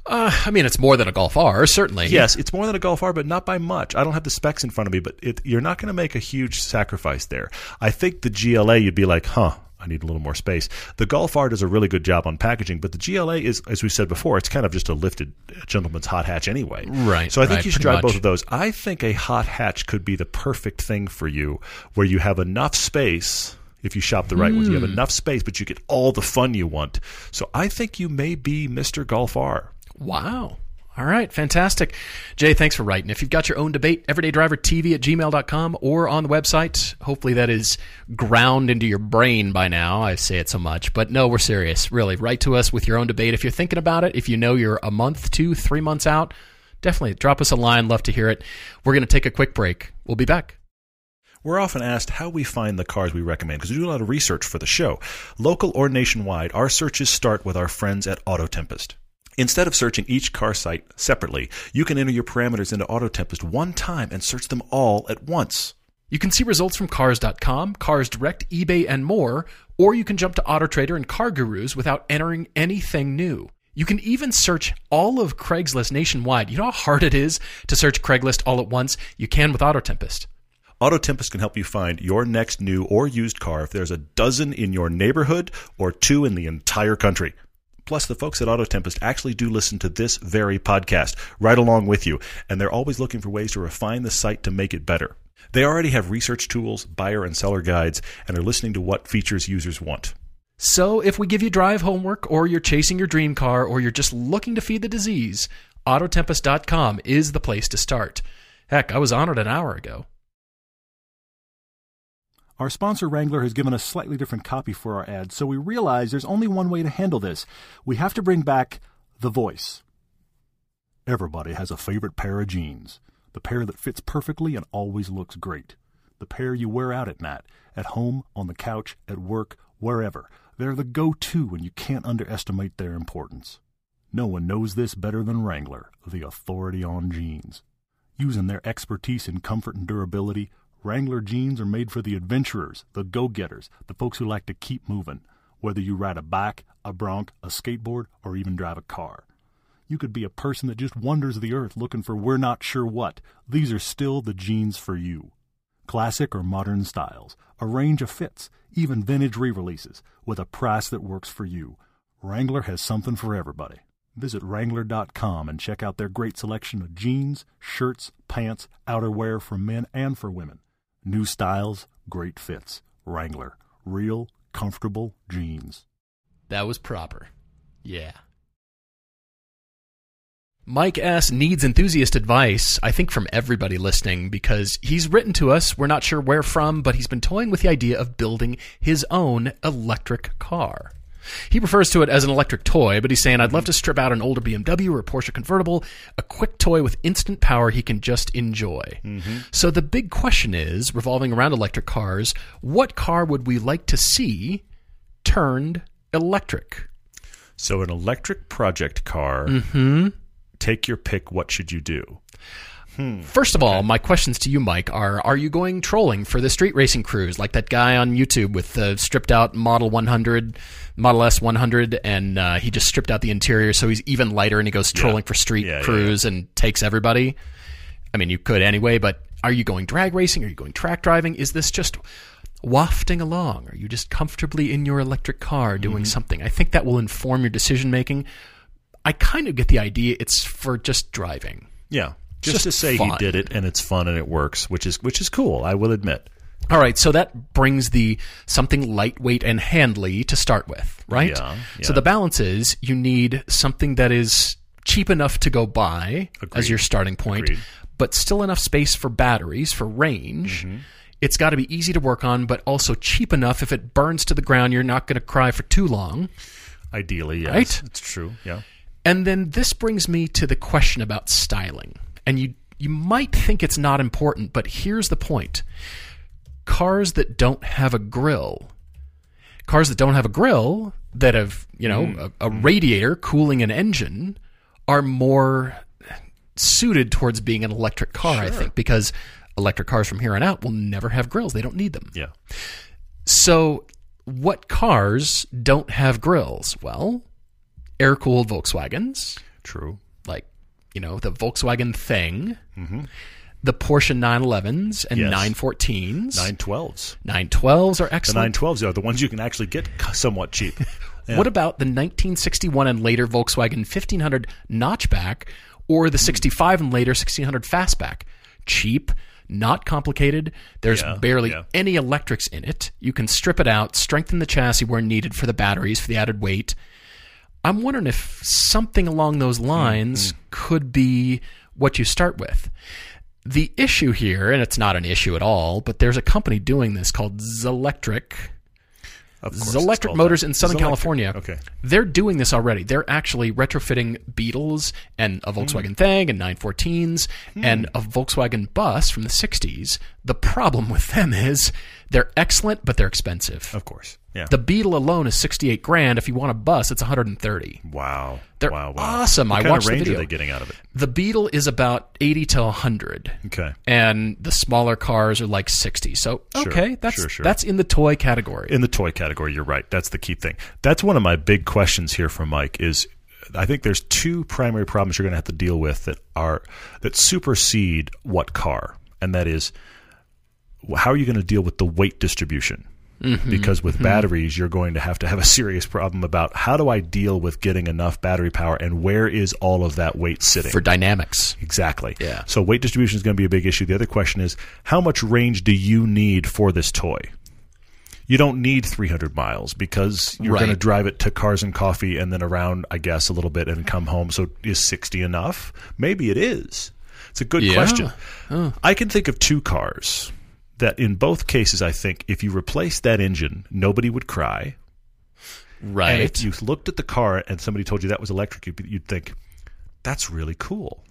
Uh, I mean, it's more than a Golf R, certainly. Yes, it's more than a Golf R, but not by much. I don't have the specs in front of me, but it, you're not going to make a huge sacrifice there. I think the GLA, you'd be like, huh. I need a little more space. The Golf R does a really good job on packaging, but the GLA is, as we said before, it's kind of just a lifted gentleman's hot hatch anyway. Right, So I think right, you should pretty drive both of those. I think a hot hatch could be the perfect thing for you, where you have enough space. If you shop the right ones, you Hmm. have enough space, but you get all the fun you want. So I think you may be Mr. Golf R. Wow. All right, fantastic. Jay, thanks for writing. If you've got your own debate, everydaydrivertv at gmail.com or on the website, hopefully that is ground into your brain by now. I say it so much, but no, we're serious. Really, write to us with your own debate. If you're thinking about it, if you know you're a month, two, three months out, definitely drop us a line. Love to hear it. We're going to take a quick break. We'll be back. We're often asked how we find the cars we recommend because we do a lot of research for the show. Local or nationwide, our searches start with our friends at AutoTempest. Instead of searching each car site separately, you can enter your parameters into AutoTempest one time and search them all at once. You can see results from Cars.com, CarsDirect, eBay, and more, or you can jump to AutoTrader and CarGurus without entering anything new. You can even search all of Craigslist nationwide. You know how hard it is to search Craigslist all at once? You can with AutoTempest. AutoTempest can help you find your next new or used car if there's a dozen in your neighborhood or two in the entire country. Plus, the folks at AutoTempest actually do listen to this very podcast right along with you, and they're always looking for ways to refine the site to make it better. They already have research tools, buyer and seller guides, and are listening to what features users want. So if we give you drive homework, or you're chasing your dream car, or you're just looking to feed the disease, Autotempest.com is the place to start. Heck, I was on it an hour ago. Our sponsor Wrangler has given us slightly different copy for our ads, so we realize there's only one way to handle this. We have to bring back the voice. Everybody has a favorite pair of jeans. The pair that fits perfectly and always looks great. The pair you wear out at night, at home, on the couch, at work, wherever. They're the go to and you can't underestimate their importance. No one knows this better than Wrangler, the authority on jeans. Using their expertise in comfort and durability, Wrangler jeans are made for the adventurers, the go getters, the folks who like to keep moving, whether you ride a bike, a bronc, a skateboard, or even drive a car. You could be a person that just wanders the earth looking for we're not sure what. These are still the jeans for you. Classic or modern styles, a range of fits, even vintage re releases, with a price that works for you. Wrangler has something for everybody. Visit Wrangler.com and check out their great selection of jeans, shirts, pants, outerwear for men and for women. New styles, great fits. Wrangler. Real, comfortable jeans. That was proper. Yeah. Mike S. needs enthusiast advice, I think from everybody listening, because he's written to us. We're not sure where from, but he's been toying with the idea of building his own electric car. He refers to it as an electric toy, but he's saying, I'd love to strip out an older BMW or a Porsche convertible, a quick toy with instant power he can just enjoy. So the big question is, revolving around electric cars, what car would we like to see turned electric? So, an electric project car, Mm-hmm. take your pick. What should you do? First of all, my questions to you, Mike, are: Are you going trolling for the street racing crews, like that guy on YouTube with the stripped out Model 100, Model S 100, and uh, he just stripped out the interior so he's even lighter, and he goes trolling for street Yeah, yeah, crews and takes everybody? I mean, you could anyway, but are you going drag racing? Are you going track driving? Is this just wafting along? Are you just comfortably in your electric car doing something? I think that will inform your decision making. I kind of get the idea it's for just driving. Yeah. Just, just to say fun. he did it and it's fun and it works, which is which is cool. I will admit. All right, so that brings the something lightweight and handly to start with, right? Yeah, So the balance is you need something that is cheap enough to go buy as your starting point, Agreed. but still enough space for batteries for range. Mm-hmm. It's got to be easy to work on, but also cheap enough. If it burns to the ground, you're not going to cry for too long. Ideally, yes. Right? It's true. Yeah. And then this brings me to the question about styling. And you you might think it's not important, but here's the point. Cars that don't have a grill. Cars that don't have a grill that have, you know, mm. a, a mm. radiator cooling an engine are more suited towards being an electric car, I think, because electric cars from here on out will never have grills. They don't need them. Yeah. So, what cars don't have grills? Well, air cooled Volkswagens, True. You know, the Volkswagen Thing, mm-hmm. the Porsche 911s and Yes. 914s. 912s. 912s are excellent. The excellent. 912s are the ones you can actually get somewhat cheap. What about the 1961 and later Volkswagen 1500 notchback or the mm. 65 and later 1600 fastback? Cheap, not complicated. There's Yeah, barely yeah. any electrics in it. You can strip it out, strengthen the chassis where needed for the batteries for the added weight. I'm wondering if something along those lines Mm-hmm. could be what you start with. The issue here, and it's not an issue at all, but there's a company doing this called Zelectric. Of course. it's Zelectric Motors that. in Southern Zelectric. California. Okay. They're doing this already. They're actually retrofitting Beetles and a Volkswagen Thing and 914s and a Volkswagen bus from the 60s. The problem with them is they're excellent, but they're expensive. Of course. Yeah. The Beetle alone is 68 grand. If you want a bus, it's 130. wow. They're wow, wow. awesome. What I watched the video. are they getting out of it? The Beetle is about 80 to 100. Okay. And the smaller cars are like 60. So, Sure, okay, that's sure, sure. that's in the toy category. In the toy category, you're right. That's the key thing. That's one of my big questions here from Mike is I think there's two primary problems you're going to have to deal with that are that supersede what car, and that is how are you going to deal with the weight distribution? Mm-hmm. Because with batteries, you're going to have to have a serious problem about how do I deal with getting enough battery power and where is all of that weight sitting? for dynamics. Exactly. Yeah. So weight distribution is going to be a big issue. The other question is how much range do you need for this toy? You don't need 300 miles because you're Right. going to drive it to Cars and Coffee and then around, I guess, a little bit and come home. So is 60 enough? Maybe it is. It's a good Yeah. question. I can think of two cars that, in both cases, I think if you replace that engine, nobody would cry. And Right. if you looked at the car and somebody told you that was electric, you'd, you'd think, that's really cool.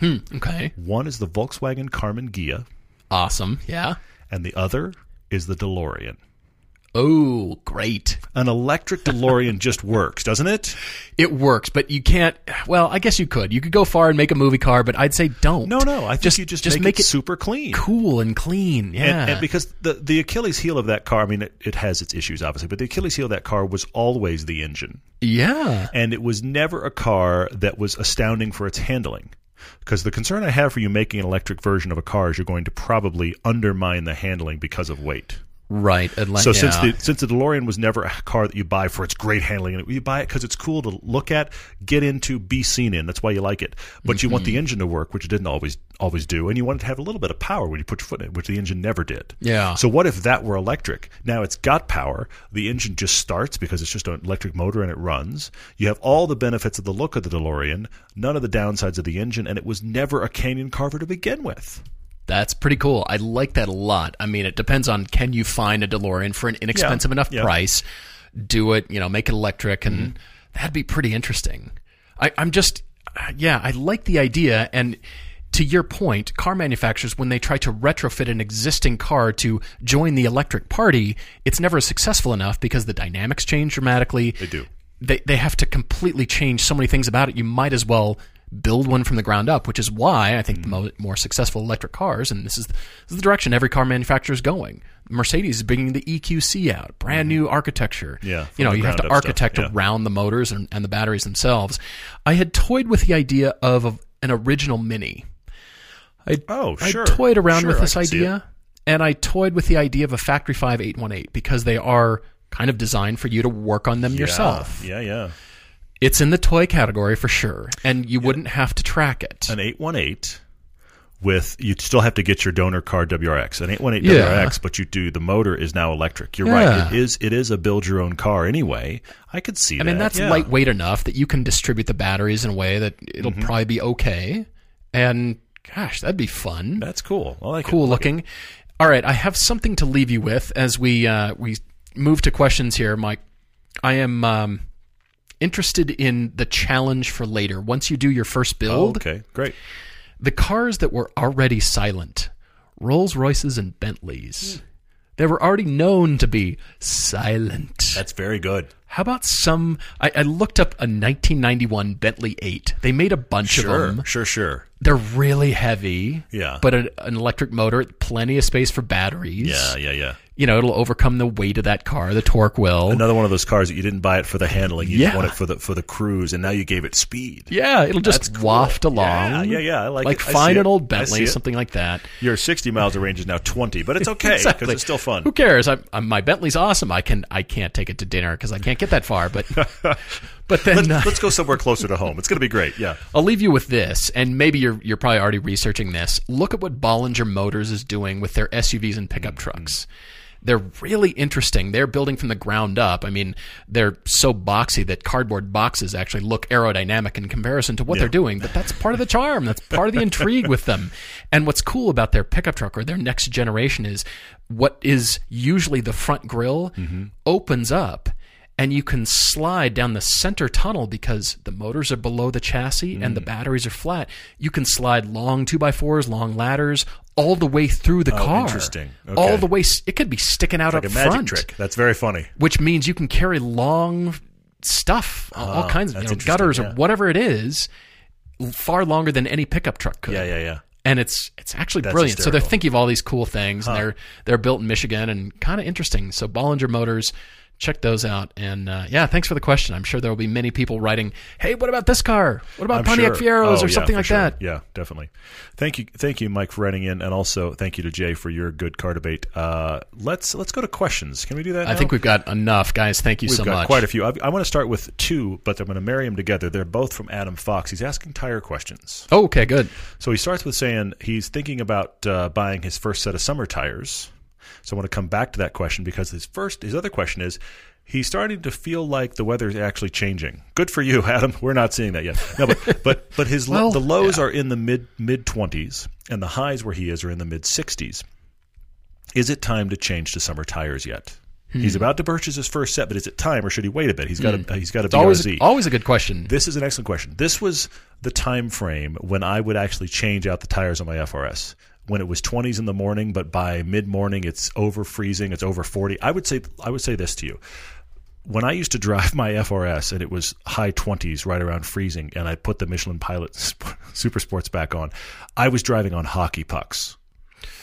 Hmm, okay. One is the Volkswagen Karmann Ghia, Awesome. Yeah. and the other is the DeLorean. Oh, great. An electric DeLorean just works, doesn't it? It works, but you can't. Well, I guess you could. You could go far and make a movie car, but I'd say don't. No, no. I think Just- you just, just make, make it, it super clean. cool and clean. Yeah. And, and because the the Achilles heel of that car, I mean, it, it has its issues, obviously, but the Achilles heel of that car was always the engine. yeah. and it was never a car that was astounding for its handling. Because the concern I have for you making an electric version of a car is you're going to probably undermine the handling because of weight. Right. Unless, So since yeah. the since the DeLorean was never a car that you buy for its great handling, and you buy it because it's cool to look at, get into, be seen in. That's why you like it. But you Mm-hmm. want the engine to work, which it didn't always always do, and you want it to have a little bit of power when you put your foot in it, which the engine never did. Yeah. So what if that were electric? Now it's got power. The engine just starts because it's just an electric motor and it runs. You have all the benefits of the look of the DeLorean, none of the downsides of the engine, and it was never a Canyon Carver to begin with. That's pretty cool. I like that a lot. I mean, it depends on can you find a DeLorean for an inexpensive enough yeah. price, do it, you know, make it electric, and Mm-hmm. that'd be pretty interesting. I, I'm just, yeah, I like the idea. And to your point, car manufacturers, when they try to retrofit an existing car to join the electric party, it's never successful enough because the dynamics change dramatically. They do. They, they have to completely change so many things about it. You might as well build one from the ground up, which is why I think the mo- more successful electric cars, and this is, this is the direction every car manufacturer is going. Mercedes is bringing the EQC out, brand new architecture. Mm-hmm. Yeah, you know, you have to stuff, architect yeah. around the motors and, and the batteries themselves. I had toyed with the idea of a, an original Mini. I, Oh, I sure. toyed around Sure, with I this idea, and I toyed with the idea of a Factory Five 818 because they are kind of designed for you to work on them yourself. Yeah, yeah. It's in the toy category for sure, and you wouldn't have to track it. An 818 with you still have to get your donor card WRX. An 818 Yeah. WRX, but you do the motor is now electric. You're Yeah. right. It is it is a build your own car anyway. I could see I that. mean, that's yeah. lightweight enough that you can distribute the batteries in a way that it'll Mm-hmm. probably be okay. And gosh, that'd be fun. That's cool. I like it. cool looking. All right, I have something to leave you with as we uh, we move to questions here, Mike. I am um, interested in the challenge for later. Once you do your first Oh, build, okay, great. the cars that were already silent, Rolls Royces and Bentleys, they were already known to be silent. That's very good. How about some? I, I looked up a 1991 Bentley 8. They made a bunch Sure, of them. sure, sure. They're really heavy. Yeah. But a, an electric motor, plenty of space for batteries. Yeah, yeah, yeah. You know, it'll overcome the weight of that car, the torque will. Another one of those cars that you didn't buy it for the handling. You Yeah. just want it for the for the cruise, and now you gave it speed. yeah, it'll just That's cool. waft along. Yeah, yeah, yeah, I like like it. Find an old Bentley, something like that. Your 60 miles of range is now 20, but it's okay because Exactly. it's still fun. Who cares? I, I, my Bentley's awesome. I can I can't take it to dinner because I can't get that far. But but then Let's, uh, let's go somewhere closer to home. It's going to be great. Yeah. I'll leave you with this, and maybe you're you're probably already researching this. Look at what Bollinger Motors is doing with their SUVs and pickup trucks. They're really interesting. They're building from the ground up. I mean, they're so boxy that cardboard boxes actually look aerodynamic in comparison to what they're doing. But that's part of the charm. That's part of the intrigue with them. And what's cool about their pickup truck or their next generation is what is usually the front grille opens up and you can slide down the center tunnel because the motors are below the chassis and the Mm. batteries are flat. You can slide long two by fours, long ladders, all the way through the car. Oh, interesting. Okay. All the way. It could be sticking out Like up a magic front, trick. That's very funny. which means you can carry long stuff, all kinds of you Ah, know, gutters yeah. or whatever it is, far longer than any pickup truck could Yeah, yeah, yeah. and it's it's actually That's brilliant. So they're thinking of all these cool things, and they're they're built in Michigan and kind of interesting. So Bollinger Motors, check those out. And uh, yeah, thanks for the question. I'm sure there will be many people writing, "Hey, what about this car? What about I'm Pontiac sure. Fieros Oh, or something like sure. that?" Yeah, definitely. Thank you, thank you, Mike, for writing in, and also thank you to Jay for your good car debate. Uh, let's let's go to questions. Can we do that? I now? think we've got enough, guys. Thank you We've so got much. quite a few. I, I want to start with two, but I'm going to marry them together. They're both from Adam Fox. He's asking tire questions. oh, okay, good. So he starts with saying he's thinking about uh, buying his first set of summer tires. So I want to come back to that question because his first, his other question is, he's starting to feel like the weather is actually changing. Good for you, Adam. We're not seeing that yet. No, but but but his Well, the lows are in the mid mid twenties, and the highs where he is are in the mid sixties. Is it time to change to summer tires yet? Hmm. He's about to purchase his first set, but is it time, or should he wait a bit? He's got a he's got a Hmm. It's always always a good question. This is an excellent question. This was the time frame when I would actually change out the tires on my FRS. When it was 20s in the morning, but by mid morning it's over freezing, it's over 40. I would say I would say this to you. When I used to drive my FRS and it was high 20s, right around freezing, and I put the Michelin Pilot Super Sports back on, I was driving on hockey pucks.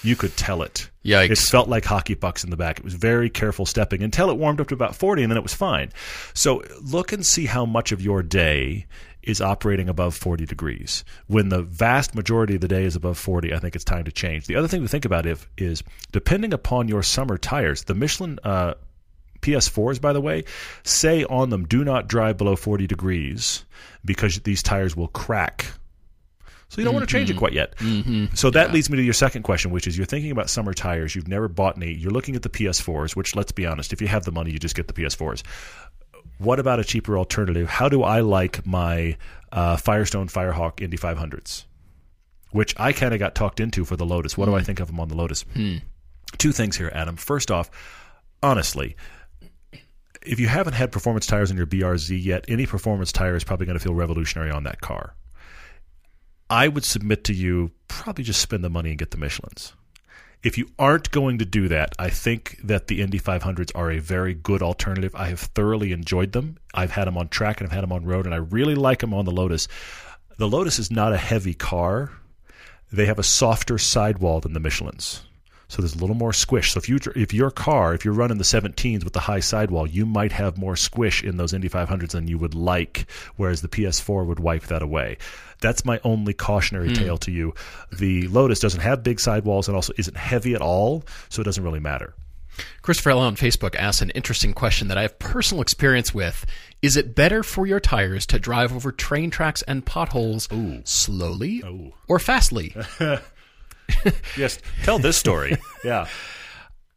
You could tell it. Yikes. It felt like hockey pucks in the back. It was very careful stepping until it warmed up to about 40 and then it was fine. So look and see how much of your day is operating above 40 degrees. When the vast majority of the day is above 40, I think it's time to change. The other thing to think about if, is depending upon your summer tires, the Michelin uh, PS4s, by the way, say on them, do not drive below 40 degrees because these tires will crack. So you don't want to change it quite yet. Mm-hmm. So that leads me to your second question, which is you're thinking about summer tires. You've never bought any. You're looking at the PS4s, which let's be honest, if you have the money, you just get the PS4s. What about a cheaper alternative? How do I like my uh, Firestone Firehawk Indy 500s? Which I kind of got talked into for the Lotus. What do I think of them on the Lotus? Two things here, Adam. First off, honestly, if you haven't had performance tires on your BRZ yet, any performance tire is probably going to feel revolutionary on that car. I would submit to you probably just spend the money and get the Michelins. If you aren't going to do that, I think that the Indy 500s are a very good alternative. I have thoroughly enjoyed them. I've had them on track and I've had them on road, and I really like them on the Lotus. The Lotus is not a heavy car. They have a softer sidewall than the Michelin's. So there's a little more squish. So if you if your car, if you're running the 17s with the high sidewall, you might have more squish in those Indy 500s than you would like, whereas the PS4 would wipe that away. That's my only cautionary Hmm. tale to you. The Lotus doesn't have big sidewalls and also isn't heavy at all, so it doesn't really matter. Christopher L on Facebook asked an interesting question that I have personal experience with. Is it better for your tires to drive over train tracks and potholes slowly or fastly? Yes, tell this story. yeah.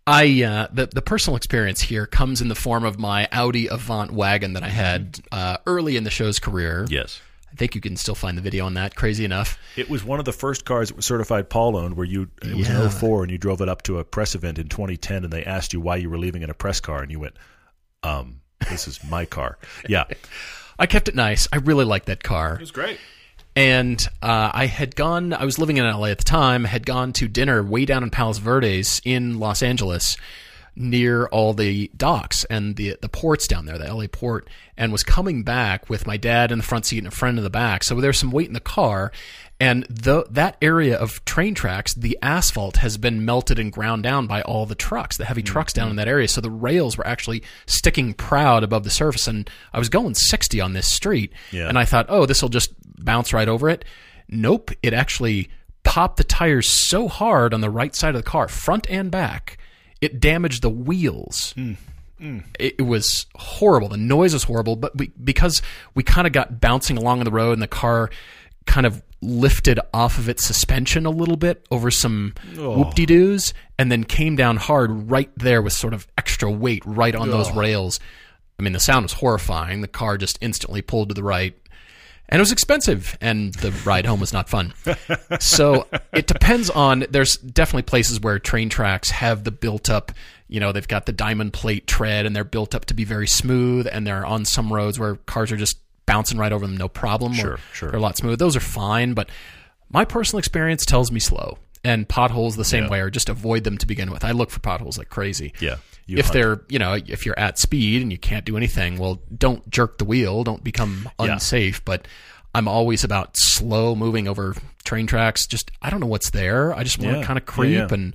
I uh, the the personal experience here comes in the form of my Audi Avant wagon that I had uh, early in the show's career. Yes. I think you can still find the video on that. Crazy enough. It was one of the first cars that was certified Paul owned where you it was Yeah. in 04 and you drove it up to a press event in 2010 and they asked you why you were leaving in a press car and you went um this is my car. Yeah. I kept it nice. I really liked that car. It was great. And uh, I had gone, I was living in LA at the time, had gone to dinner way down in Palos Verdes in Los Angeles near all the docks and the the ports down there, the LA port, and was coming back with my dad in the front seat and a friend in the back. So there's some weight in the car. And the, that area of train tracks, the asphalt has been melted and ground down by all the trucks, the heavy mm-hmm. trucks down in that area. So the rails were actually sticking proud above the surface. And I was going 60 on this street. Yeah. And I thought, oh, this will just bounce right over it. Nope. It actually popped the tires so hard on the right side of the car, front and back, it damaged the wheels. Hmm. Hmm. It, it was horrible. The noise was horrible, but we, because we kind of got bouncing along on the road and the car kind of lifted off of its suspension a little bit over some oh. whoop-de-doos and then came down hard right there with sort of extra weight right on those rails. I mean, the sound was horrifying. The car just instantly pulled to the right. And it was expensive, and the ride home was not fun. so it depends on. There's definitely places where train tracks have the built up. You know, they've got the diamond plate tread, and they're built up to be very smooth. And they're on some roads where cars are just bouncing right over them, no problem. Sure, or sure. They're a lot smoother. Those are fine, but my personal experience tells me slow. And potholes the same way, or just avoid them to begin with. I look for potholes like crazy Yeah. If hunt. they're you know if you're at speed and you can't do anything well don't jerk the wheel don't become Yeah. unsafe but i'm always about slow moving over train tracks just i don't know what's there i just want Yeah. to kind of Yeah, creep yeah. and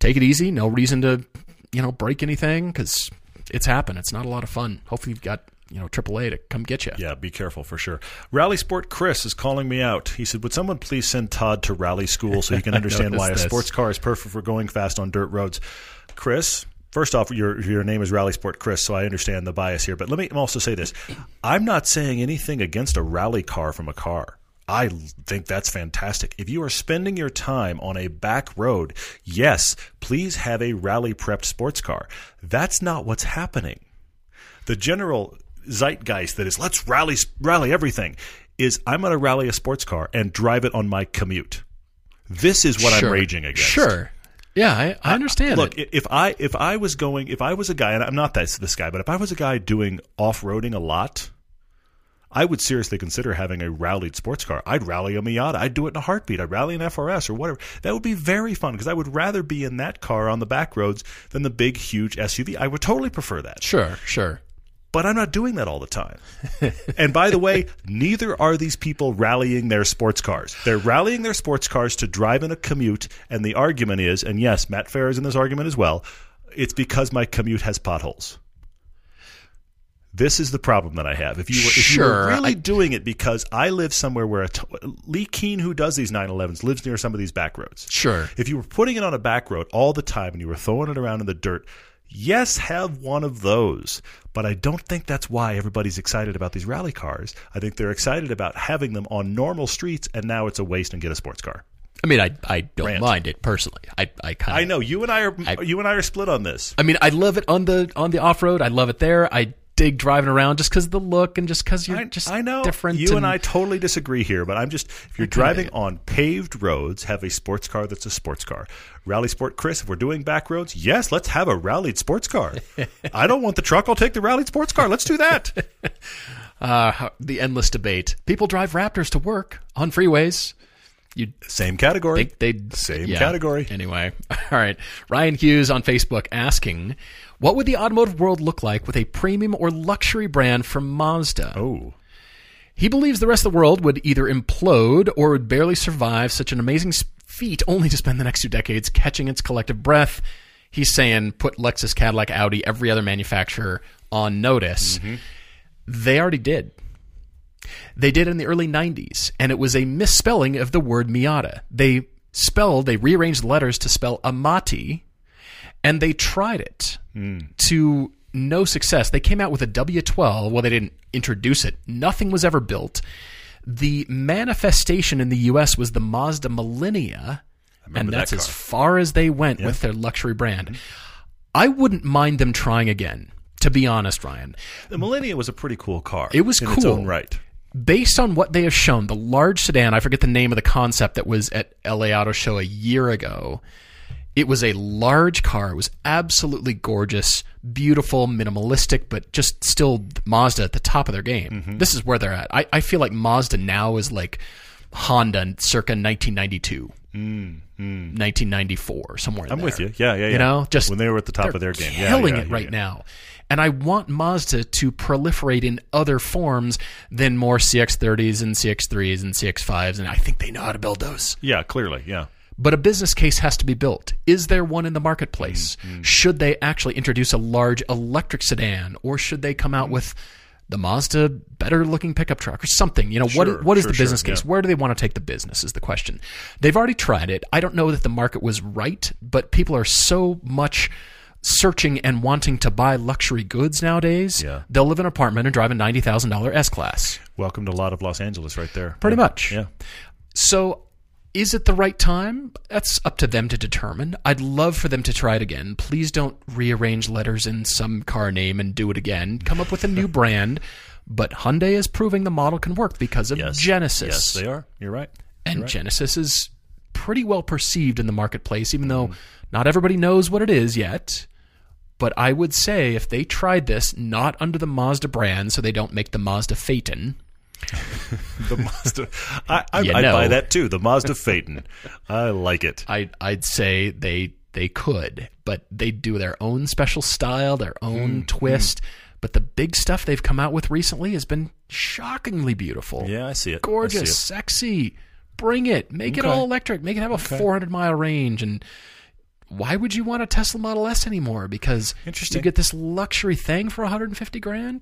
take it easy no reason to you know break anything because it's happened it's not a lot of fun hopefully you've got you know aaa to come get you Yeah, be careful for sure. Rally Sport Chris is calling me out. He said, "Would someone please send Todd to rally school so he can understand why a sports car is perfect for going fast on dirt roads?" Chris, first off, your your name is Rally Sport Chris, so I understand the bias here. But let me also say this: I'm not saying anything against a rally car from a car. I think that's fantastic. If you are spending your time on a back road, yes, please have a rally prepped sports car. That's not what's happening the general zeitgeist that is let's rally rally everything is I'm going to rally a sports car and drive it on my commute. This is what Sure. I'm raging against. sure yeah i, I understand Look, it. if I if I was going if I was a guy and I'm not this this guy, but if I was a guy doing off roading a lot, I would seriously consider having a rallied sports car. I'd rally a Miata. I'd do it in a heartbeat. I'd rally an FRS or whatever. That would be very fun because I would rather be in that car on the back roads than the big huge SUV. I would totally prefer that. sure sure But I'm not doing that all the time. and by the way, neither are these people rallying their sports cars. They're rallying their sports cars to drive in a commute. And the argument is, and yes, Matt Farah is in this argument as well, it's because my commute has potholes. This is the problem that I have. If you were, if you were really I- doing it because I live somewhere where a t- Leh Keen, who does these 911s, lives near some of these back roads. Sure. If you were putting it on a back road all the time and you were throwing it around in the dirt, yes, have one of those. But I don't think that's why everybody's excited about these rally cars. I think they're excited about having them on normal streets, and now it's a waste and get a sports car. i mean i, I don't Rant. mind it personally i, I kind of I know you and I are you and I are split on this. I mean, I love it on the on the off road. I love it there. I dig driving around just because of the look and just because you're I, just I know different. you and I totally disagree here, but I'm just if you're driving on paved roads, have a sports car that's a sports car. Rally Sport Chris, if we're doing back roads, yes, let's have a rallied sports car. I don't want the truck, I'll take the rallied sports car. Let's do that. uh, the endless debate. People drive Raptors to work on freeways. You Same category. they'd Same yeah. category. Anyway, all right. Ryan Hughes on Facebook asking, "What would the automotive world look like with a premium or luxury brand from Mazda?" Oh. He believes the rest of the world would either implode or would barely survive such an amazing feat only to spend the next two decades catching its collective breath. He's saying put Lexus, Cadillac, Audi, every other manufacturer on notice. Mm-hmm. They already did. They did in the early 90s, and it was a misspelling of the word Miata. They spelled, they rearranged letters to spell Amati, and they tried it mm. to no success. They came out with a W12. Well, they didn't introduce it. Nothing was ever built. The manifestation in the U.S. was the Mazda Millennia, and that's that as far as they went yeah. with their luxury brand. Mm-hmm. I wouldn't mind them trying again. To be honest, Ryan, the Millennia was a pretty cool car. It was in cool, its own right based on what they have shown, the large sedan, I forget the name of the concept that was at LA Auto Show a year ago. It was a large car. It was absolutely gorgeous, beautiful, minimalistic, but just still Mazda at the top of their game. Mm-hmm. This is where they're at. I, I, feel like Mazda now is like Honda circa 1992. Mm, mm. 1994, somewhere. I'm there. with you. Yeah, yeah, yeah. You know, just when they were at the top of their game, killing yeah, yeah, it right now. And I want Mazda to proliferate in other forms than more CX30s and CX3s and CX5s. And I think they know how to build those. Yeah, clearly. Yeah. But a business case has to be built. Is there one in the marketplace? Mm-hmm. Should they actually introduce a large electric sedan or should they come out with the Mazda better looking pickup truck or something. You know, sure, what what is sure, the business sure, case? Yeah. Where do they want to take the business is the question. They've already tried it. I don't know that the market was right, but people are so much searching and wanting to buy luxury goods nowadays, yeah. they'll live in an apartment and drive a ninety thousand dollar S class. Welcome to a lot of Los Angeles, right there. Pretty yeah. much. Yeah. So, is it the right time? That's up to them to determine. I'd love for them to try it again. Please don't rearrange letters in some car name and do it again. Come up with a new brand. But Hyundai is proving the model can work because of yes. Genesis. Yes, they are. You're right. You're and right. Genesis is pretty well perceived in the marketplace, even though mm. not everybody knows what it is yet. But I would say if they tried this not under the Mazda brand, so they don't make the Mazda Phaeton. the Mazda, I, I, would buy that too. The Mazda Phaeton, I like it. I, I'd say they they could, but they do their own special style, their own mm, twist. Mm. But the big stuff they've come out with recently has been shockingly beautiful. Yeah, I see it. Gorgeous, it. sexy. Bring it. Make okay. it all electric. Make it have a okay. 400 mile range and why would you want a Tesla Model S anymore? Because you get this luxury thing for 150 grand.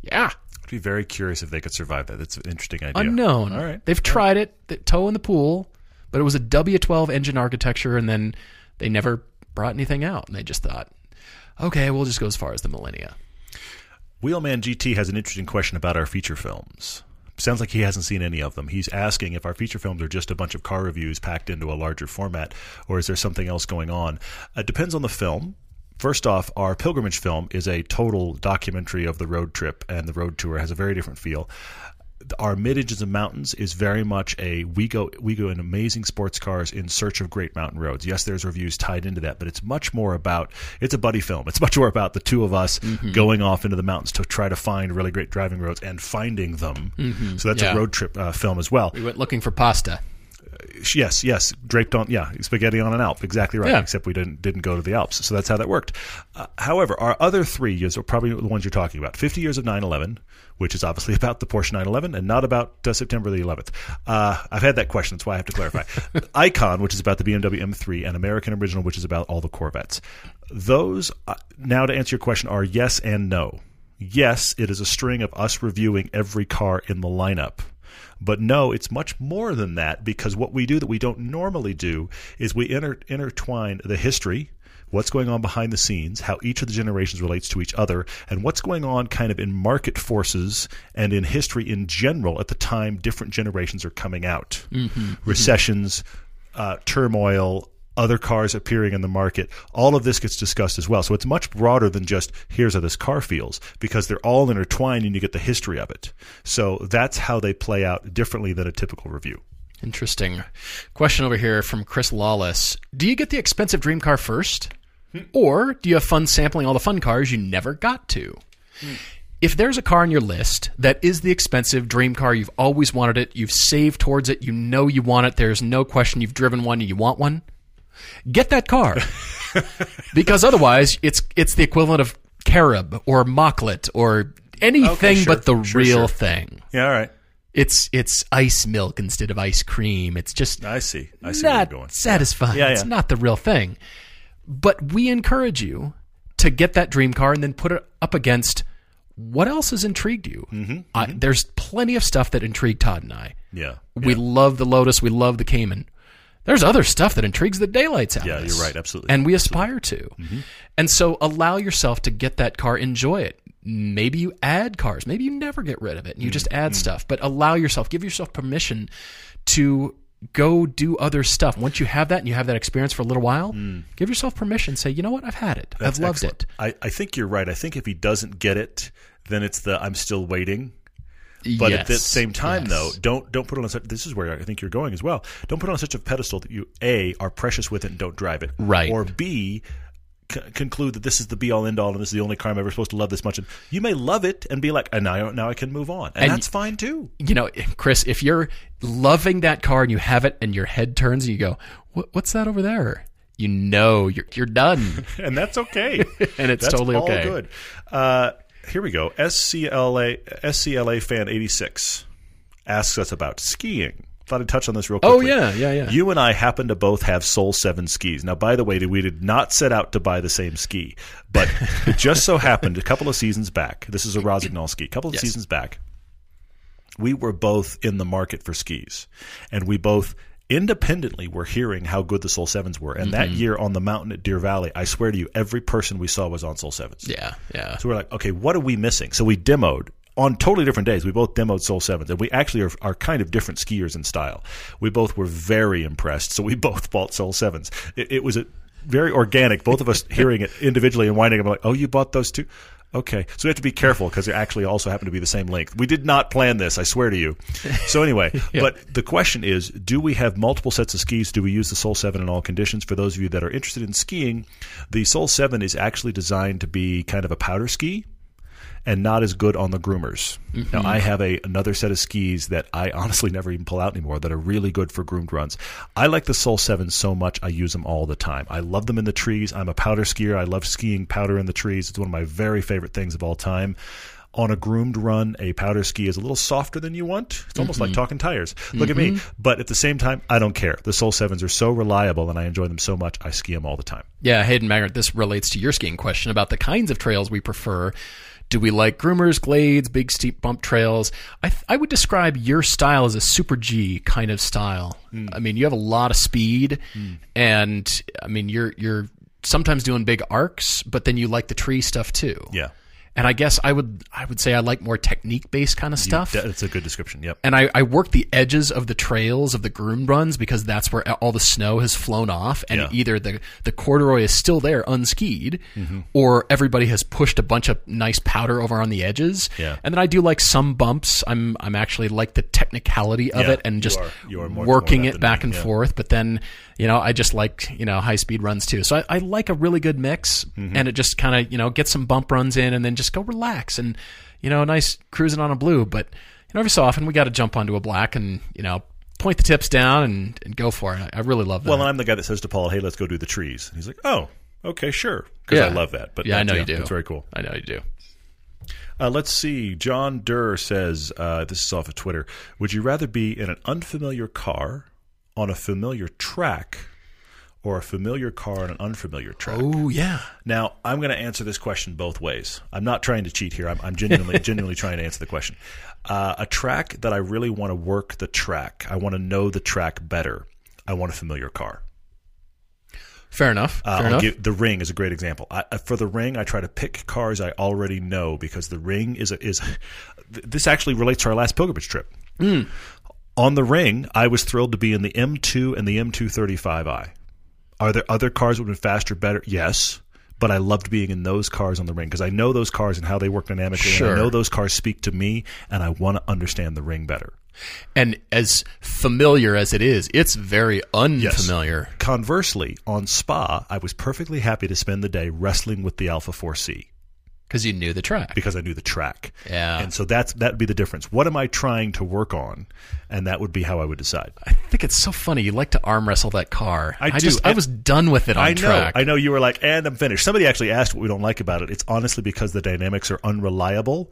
Yeah, I'd be very curious if they could survive that. That's an interesting idea. Unknown. All right, they've tried it. The toe in the pool, but it was a W12 engine architecture, and then they never brought anything out. And they just thought, okay, we'll just go as far as the Millennia. Wheelman GT has an interesting question about our feature films. Sounds like he hasn't seen any of them. He's asking if our feature films are just a bunch of car reviews packed into a larger format, or is there something else going on? It depends on the film. First off, our pilgrimage film is a total documentary of the road trip and the road tour. Has a very different feel our mid engines and mountains is very much a we go we go in amazing sports cars in search of great mountain roads. Yes, there's reviews tied into that, but it's much more about it's a buddy film. It's much more about the two of us mm-hmm. going off into the mountains to try to find really great driving roads and finding them. Mm-hmm. So that's yeah. a road trip uh, film as well. We went looking for pasta yes, yes, draped on, yeah, spaghetti on an Alp, exactly right. Yeah. Except we didn't didn't go to the Alps, so that's how that worked. Uh, however, our other three years are probably the ones you're talking about: 50 years of 9/11, which is obviously about the Porsche 911 and not about uh, September the 11th. Uh, I've had that question, that's why I have to clarify. Icon, which is about the BMW M3, and American Original, which is about all the Corvettes. Those, uh, now to answer your question, are yes and no. Yes, it is a string of us reviewing every car in the lineup but no, it's much more than that because what we do that we don't normally do is we inter- intertwine the history, what's going on behind the scenes, how each of the generations relates to each other, and what's going on kind of in market forces and in history in general at the time different generations are coming out. Mm-hmm. Recessions, uh, turmoil, other cars appearing in the market. All of this gets discussed as well. So it's much broader than just here's how this car feels because they're all intertwined and you get the history of it. So that's how they play out differently than a typical review. Interesting. Question over here from Chris Lawless. Do you get the expensive dream car first? Hmm. Or do you have fun sampling all the fun cars you never got to? Hmm. If there's a car on your list that is the expensive dream car, you've always wanted it, you've saved towards it, you know you want it, there's no question you've driven one and you want one, get that car because otherwise it's it's the equivalent of carob or Machlit or anything Okay, sure. but the Sure, real sure. thing. Yeah, all right. It's it's ice milk instead of ice cream. It's just I see. I see where you're not going. satisfying. Yeah, It's yeah. not the real thing. But we encourage you to get that dream car and then put it up against what else has intrigued you. Mm-hmm, I, there's plenty of stuff that intrigued Todd and I. Yeah. We love the Lotus. We love the Cayman. There's other stuff that intrigues the daylights out Yeah, of us. you're right, absolutely. Mm-hmm. And we aspire to. And so allow yourself to get that car, enjoy it. Maybe you add cars. Maybe you never get rid of it and you just Mm-hmm. add stuff. But allow yourself, give yourself permission to go do other stuff. Once you have that and you have that experience for a little while, give yourself permission. Say, you know what? I've had it. Mm. That's I've loved excellent. it. I, I think you're right. I think if he doesn't get it, then it's the I'm still waiting. But at the same time, Yes. though, don't don't put it on such. This is where I think you're going as well. Don't put it on such a pedestal that you a are precious with it and don't drive it. Right. Or b c- conclude that this is the be all end all and this is the only car I'm ever supposed to love this much. And you may love it and be like, and now now I can move on, and, And that's fine too. you know, Chris, if you're loving that car and you have it and your head turns and you go, what's that over there? You know you're you're done. and that's okay. And it's That's totally all okay. good. Uh, here we go. SCLA SCLA fan eighty six asks us about skiing. Thought I'd touch on this real quick. Oh, yeah, yeah, yeah. You and I happen to both have Soul Seven skis. Now, by the way, we did not set out to buy the same ski, but it just so happened a couple of seasons back. This is a Rossignol ski. A couple of Yes. seasons back, we were both in the market for skis, and we both independently were hearing how good the Soul Sevens were. And Mm-hmm. that year on the mountain at Deer Valley, I swear to you, every person we saw was on Soul Sevens. yeah, yeah. So we're like, okay, what are we missing? So we demoed on totally different days. We both demoed Soul Sevens, and we actually are, are kind of different skiers in style. We both were very impressed, so we both bought Soul Sevens. It, it was a very organic. Both of us hearing it individually and winding up like, oh, you bought those too. Okay, so we have to be careful because they actually also happen to be the same length. We did not plan this, I swear to you. So anyway, but the question is, do we have multiple sets of skis? Do we use the Soul 7 in all conditions? For those of you that are interested in skiing, the Soul 7 is actually designed to be kind of a powder ski and not as good on the groomers. Now mm-hmm. I have a another set of skis that I honestly never even pull out anymore that are really good for groomed runs. I like the Soul 7 so much I use them all the time. I love them in the trees. I'm a powder skier. I love skiing powder in the trees. It's one of my very favorite things of all time. On a groomed run, a powder ski is a little softer than you want. It's almost like mm-hmm. talking tires. Look at me. Mm-hmm. But at the same time, I don't care. The Soul 7s are so reliable and I enjoy them so much. I ski them all the time. Yeah, Hayden Maggart, this relates to your skiing question about the kinds of trails we prefer. Do we like groomers, glades, big steep bump trails? I, th- I would describe your style as a super G kind of style. Hmm. I mean, you have a lot of speed, and I mean, you're you're sometimes doing big arcs, but then you like the tree stuff too. Yeah. And I guess I would I would say I like more technique based kind of stuff. That's a good description. Yep. and I, I work the edges of the trails of the groomed runs because that's where all the snow has flown off, and Yeah. either the the corduroy is still there unskied, Mm-hmm. or everybody has pushed a bunch of nice powder over on the edges. Yeah. And then I do like some bumps. I'm I'm actually like the technicality of Yeah, it and you just are- you are working it back and yeah. forth. But then you know I just like you know high speed runs too. So I, I like a really good mix, Mm-hmm. and it just kind of you know get some bump runs in, and then just go relax and you know nice cruising on a blue. But you know every so often we got to jump onto a black and you know point the tips down and, and go for it. I, I really love that. Well, and I'm the guy that says to Paul, "Hey, let's go do the trees." And he's like, "Oh, okay, sure," because I love that. But yeah, I know you do. It's very cool. I know you do. Uh, let's see. John Durr says, uh, "This is off of Twitter. Would you rather be in an unfamiliar car on a familiar track, or a familiar car on an unfamiliar track?" Oh yeah. Now, I'm going to answer this question both ways. I'm not trying to cheat here. I'm, I'm genuinely, genuinely trying to answer the question. Uh, a track that I really want to work the track. I want to know the track better. I want a familiar car. Fair enough. Uh, Fair enough. give, the ring is a great example. I, uh, for the ring, I try to pick cars I already know because the ring is a, is. th- This actually relates to our last pilgrimage trip. Hmm. On the ring, I was thrilled to be in the M2 and the M235i. Are there other cars that would have been faster, better? Yes. But I loved being in those cars on the ring because I know those cars and how they work dynamically. And Sure. I know those cars speak to me, and I want to understand the ring better. and as familiar as it is, it's very unfamiliar. Conversely, on Spa, I was perfectly happy to spend the day wrestling with the Alfa 4C. Because you knew the track. because I knew the track. Yeah. And so that's that'd be the difference. What am I trying to work on? And that would be how I would decide. I think it's so funny. You like to arm wrestle that car. I do. just I was done with it on I know. track. I know you were like, and I'm finished. Somebody actually asked what we don't like about it. It's honestly because the dynamics are unreliable.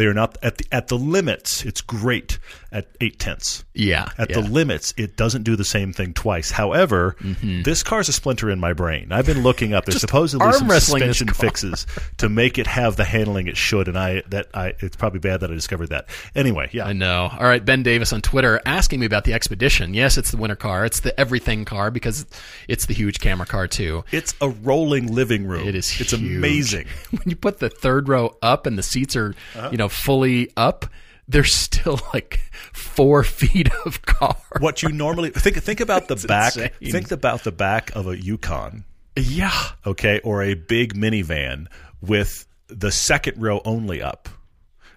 They are not at the at the limits. It's great at eight tenths. Yeah. At yeah. the limits, it doesn't do the same thing twice. However, this car's a splinter in my brain. I've been looking up. There's supposedly some suspension fixes to make it have the handling it should, and I that I it's probably bad that I discovered that. Anyway, yeah, I know. All right, Ben Davis on Twitter asking me about the Expedition. Yes, it's the winter car. It's the everything car because it's the huge camera car too. it's a rolling living room. It is. It's huge. amazing. when you put the third row up and the seats are, Uh-huh. you know, fully up. There's still like four feet of car. What you normally think think about the back. insane. Think about the back of a Yukon. Yeah. okay, or a big minivan with the second row only up.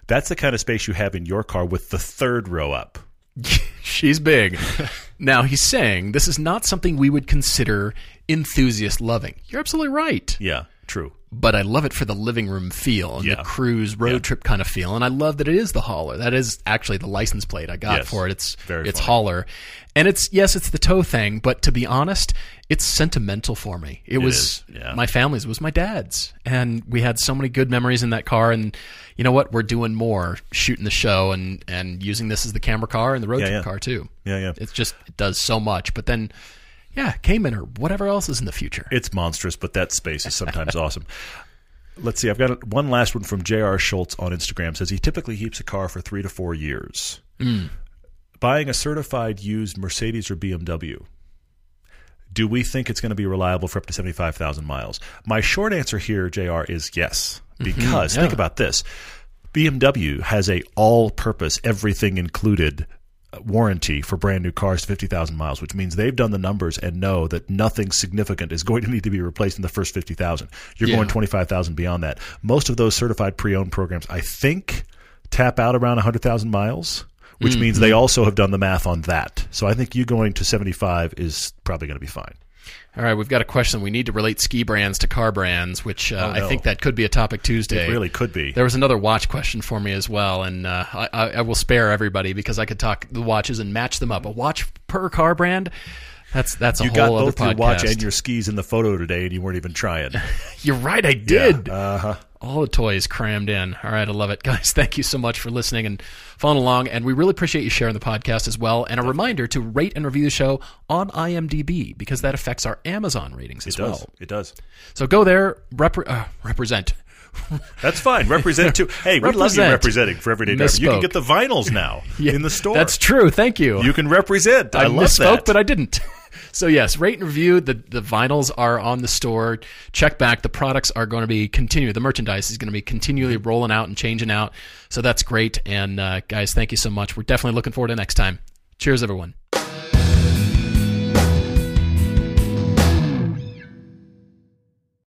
That's the kind of space you have in your car with the third row up. She's big. now he's saying this is not something we would consider enthusiast loving. You're absolutely right. Yeah, true. But I love it for the living room feel and Yeah. the cruise road trip kind of feel. And I love that it is the hauler. That is actually the license plate I got Yes. for it. It's Very it's funny. hauler. And it's yes, it's the tow thing, but to be honest, it's sentimental for me. It, was is, yeah. my family's, it was my dad's. And we had so many good memories in that car and you know what? We're doing more shooting the show and, and using this as the camera car and the road Yeah, trip yeah. car too. Yeah, yeah. It's just it does so much. But then yeah, Cayman or whatever else is in the future. It's monstrous, but that space is sometimes awesome. Let's see. I've got one last one from J.R. Schultz on Instagram. Says he typically keeps a car for three to four years. Mm. Buying a certified used Mercedes or BMW. Do we think it's going to be reliable for up to seventy five thousand miles? My short answer here, J.R., is yes. Mm-hmm. Because think yeah. about this: BMW has a all purpose, everything included warranty for brand new cars to 50,000 miles, which means they've done the numbers and know that nothing significant is going to need to be replaced in the first 50,000. You're Yeah. going 25,000 beyond that. Most of those certified pre-owned programs, I think, tap out around 100,000 miles, which mm, means they mm. also have done the math on that. So I think you going to 75 is probably going to be fine. All right, we've got a question. We need to relate ski brands to car brands, which uh, Oh, no. I think that could be a topic Tuesday. It really could be. There was another watch question for me as well, and uh, I, I I will spare everybody because I could talk the watches and match them up. A watch per car brand. That's that's a You whole got other both your watch and your skis in the photo today, and you weren't even trying. You're right, I did. Uh huh. All the toys crammed in. All right, I love it, guys. Thank you so much for listening and following along, and we really appreciate you sharing the podcast as well. And a reminder to rate and review the show on IMDb because that affects our Amazon ratings as It does. well. It does. So go there, repre- uh, represent. That's fine. Represent too. Hey, we love you representing for everyday driver. You can get the vinyls now in the store. That's true. Thank you. you can represent. I, I, love misspoke, that. but I didn't. So yes, rate and review. The the vinyls are on the store. Check back. The products are going to be continue. The merchandise is going to be continually rolling out and changing out. So that's great. And uh, guys, thank you so much. We're definitely looking forward to next time. Cheers, everyone.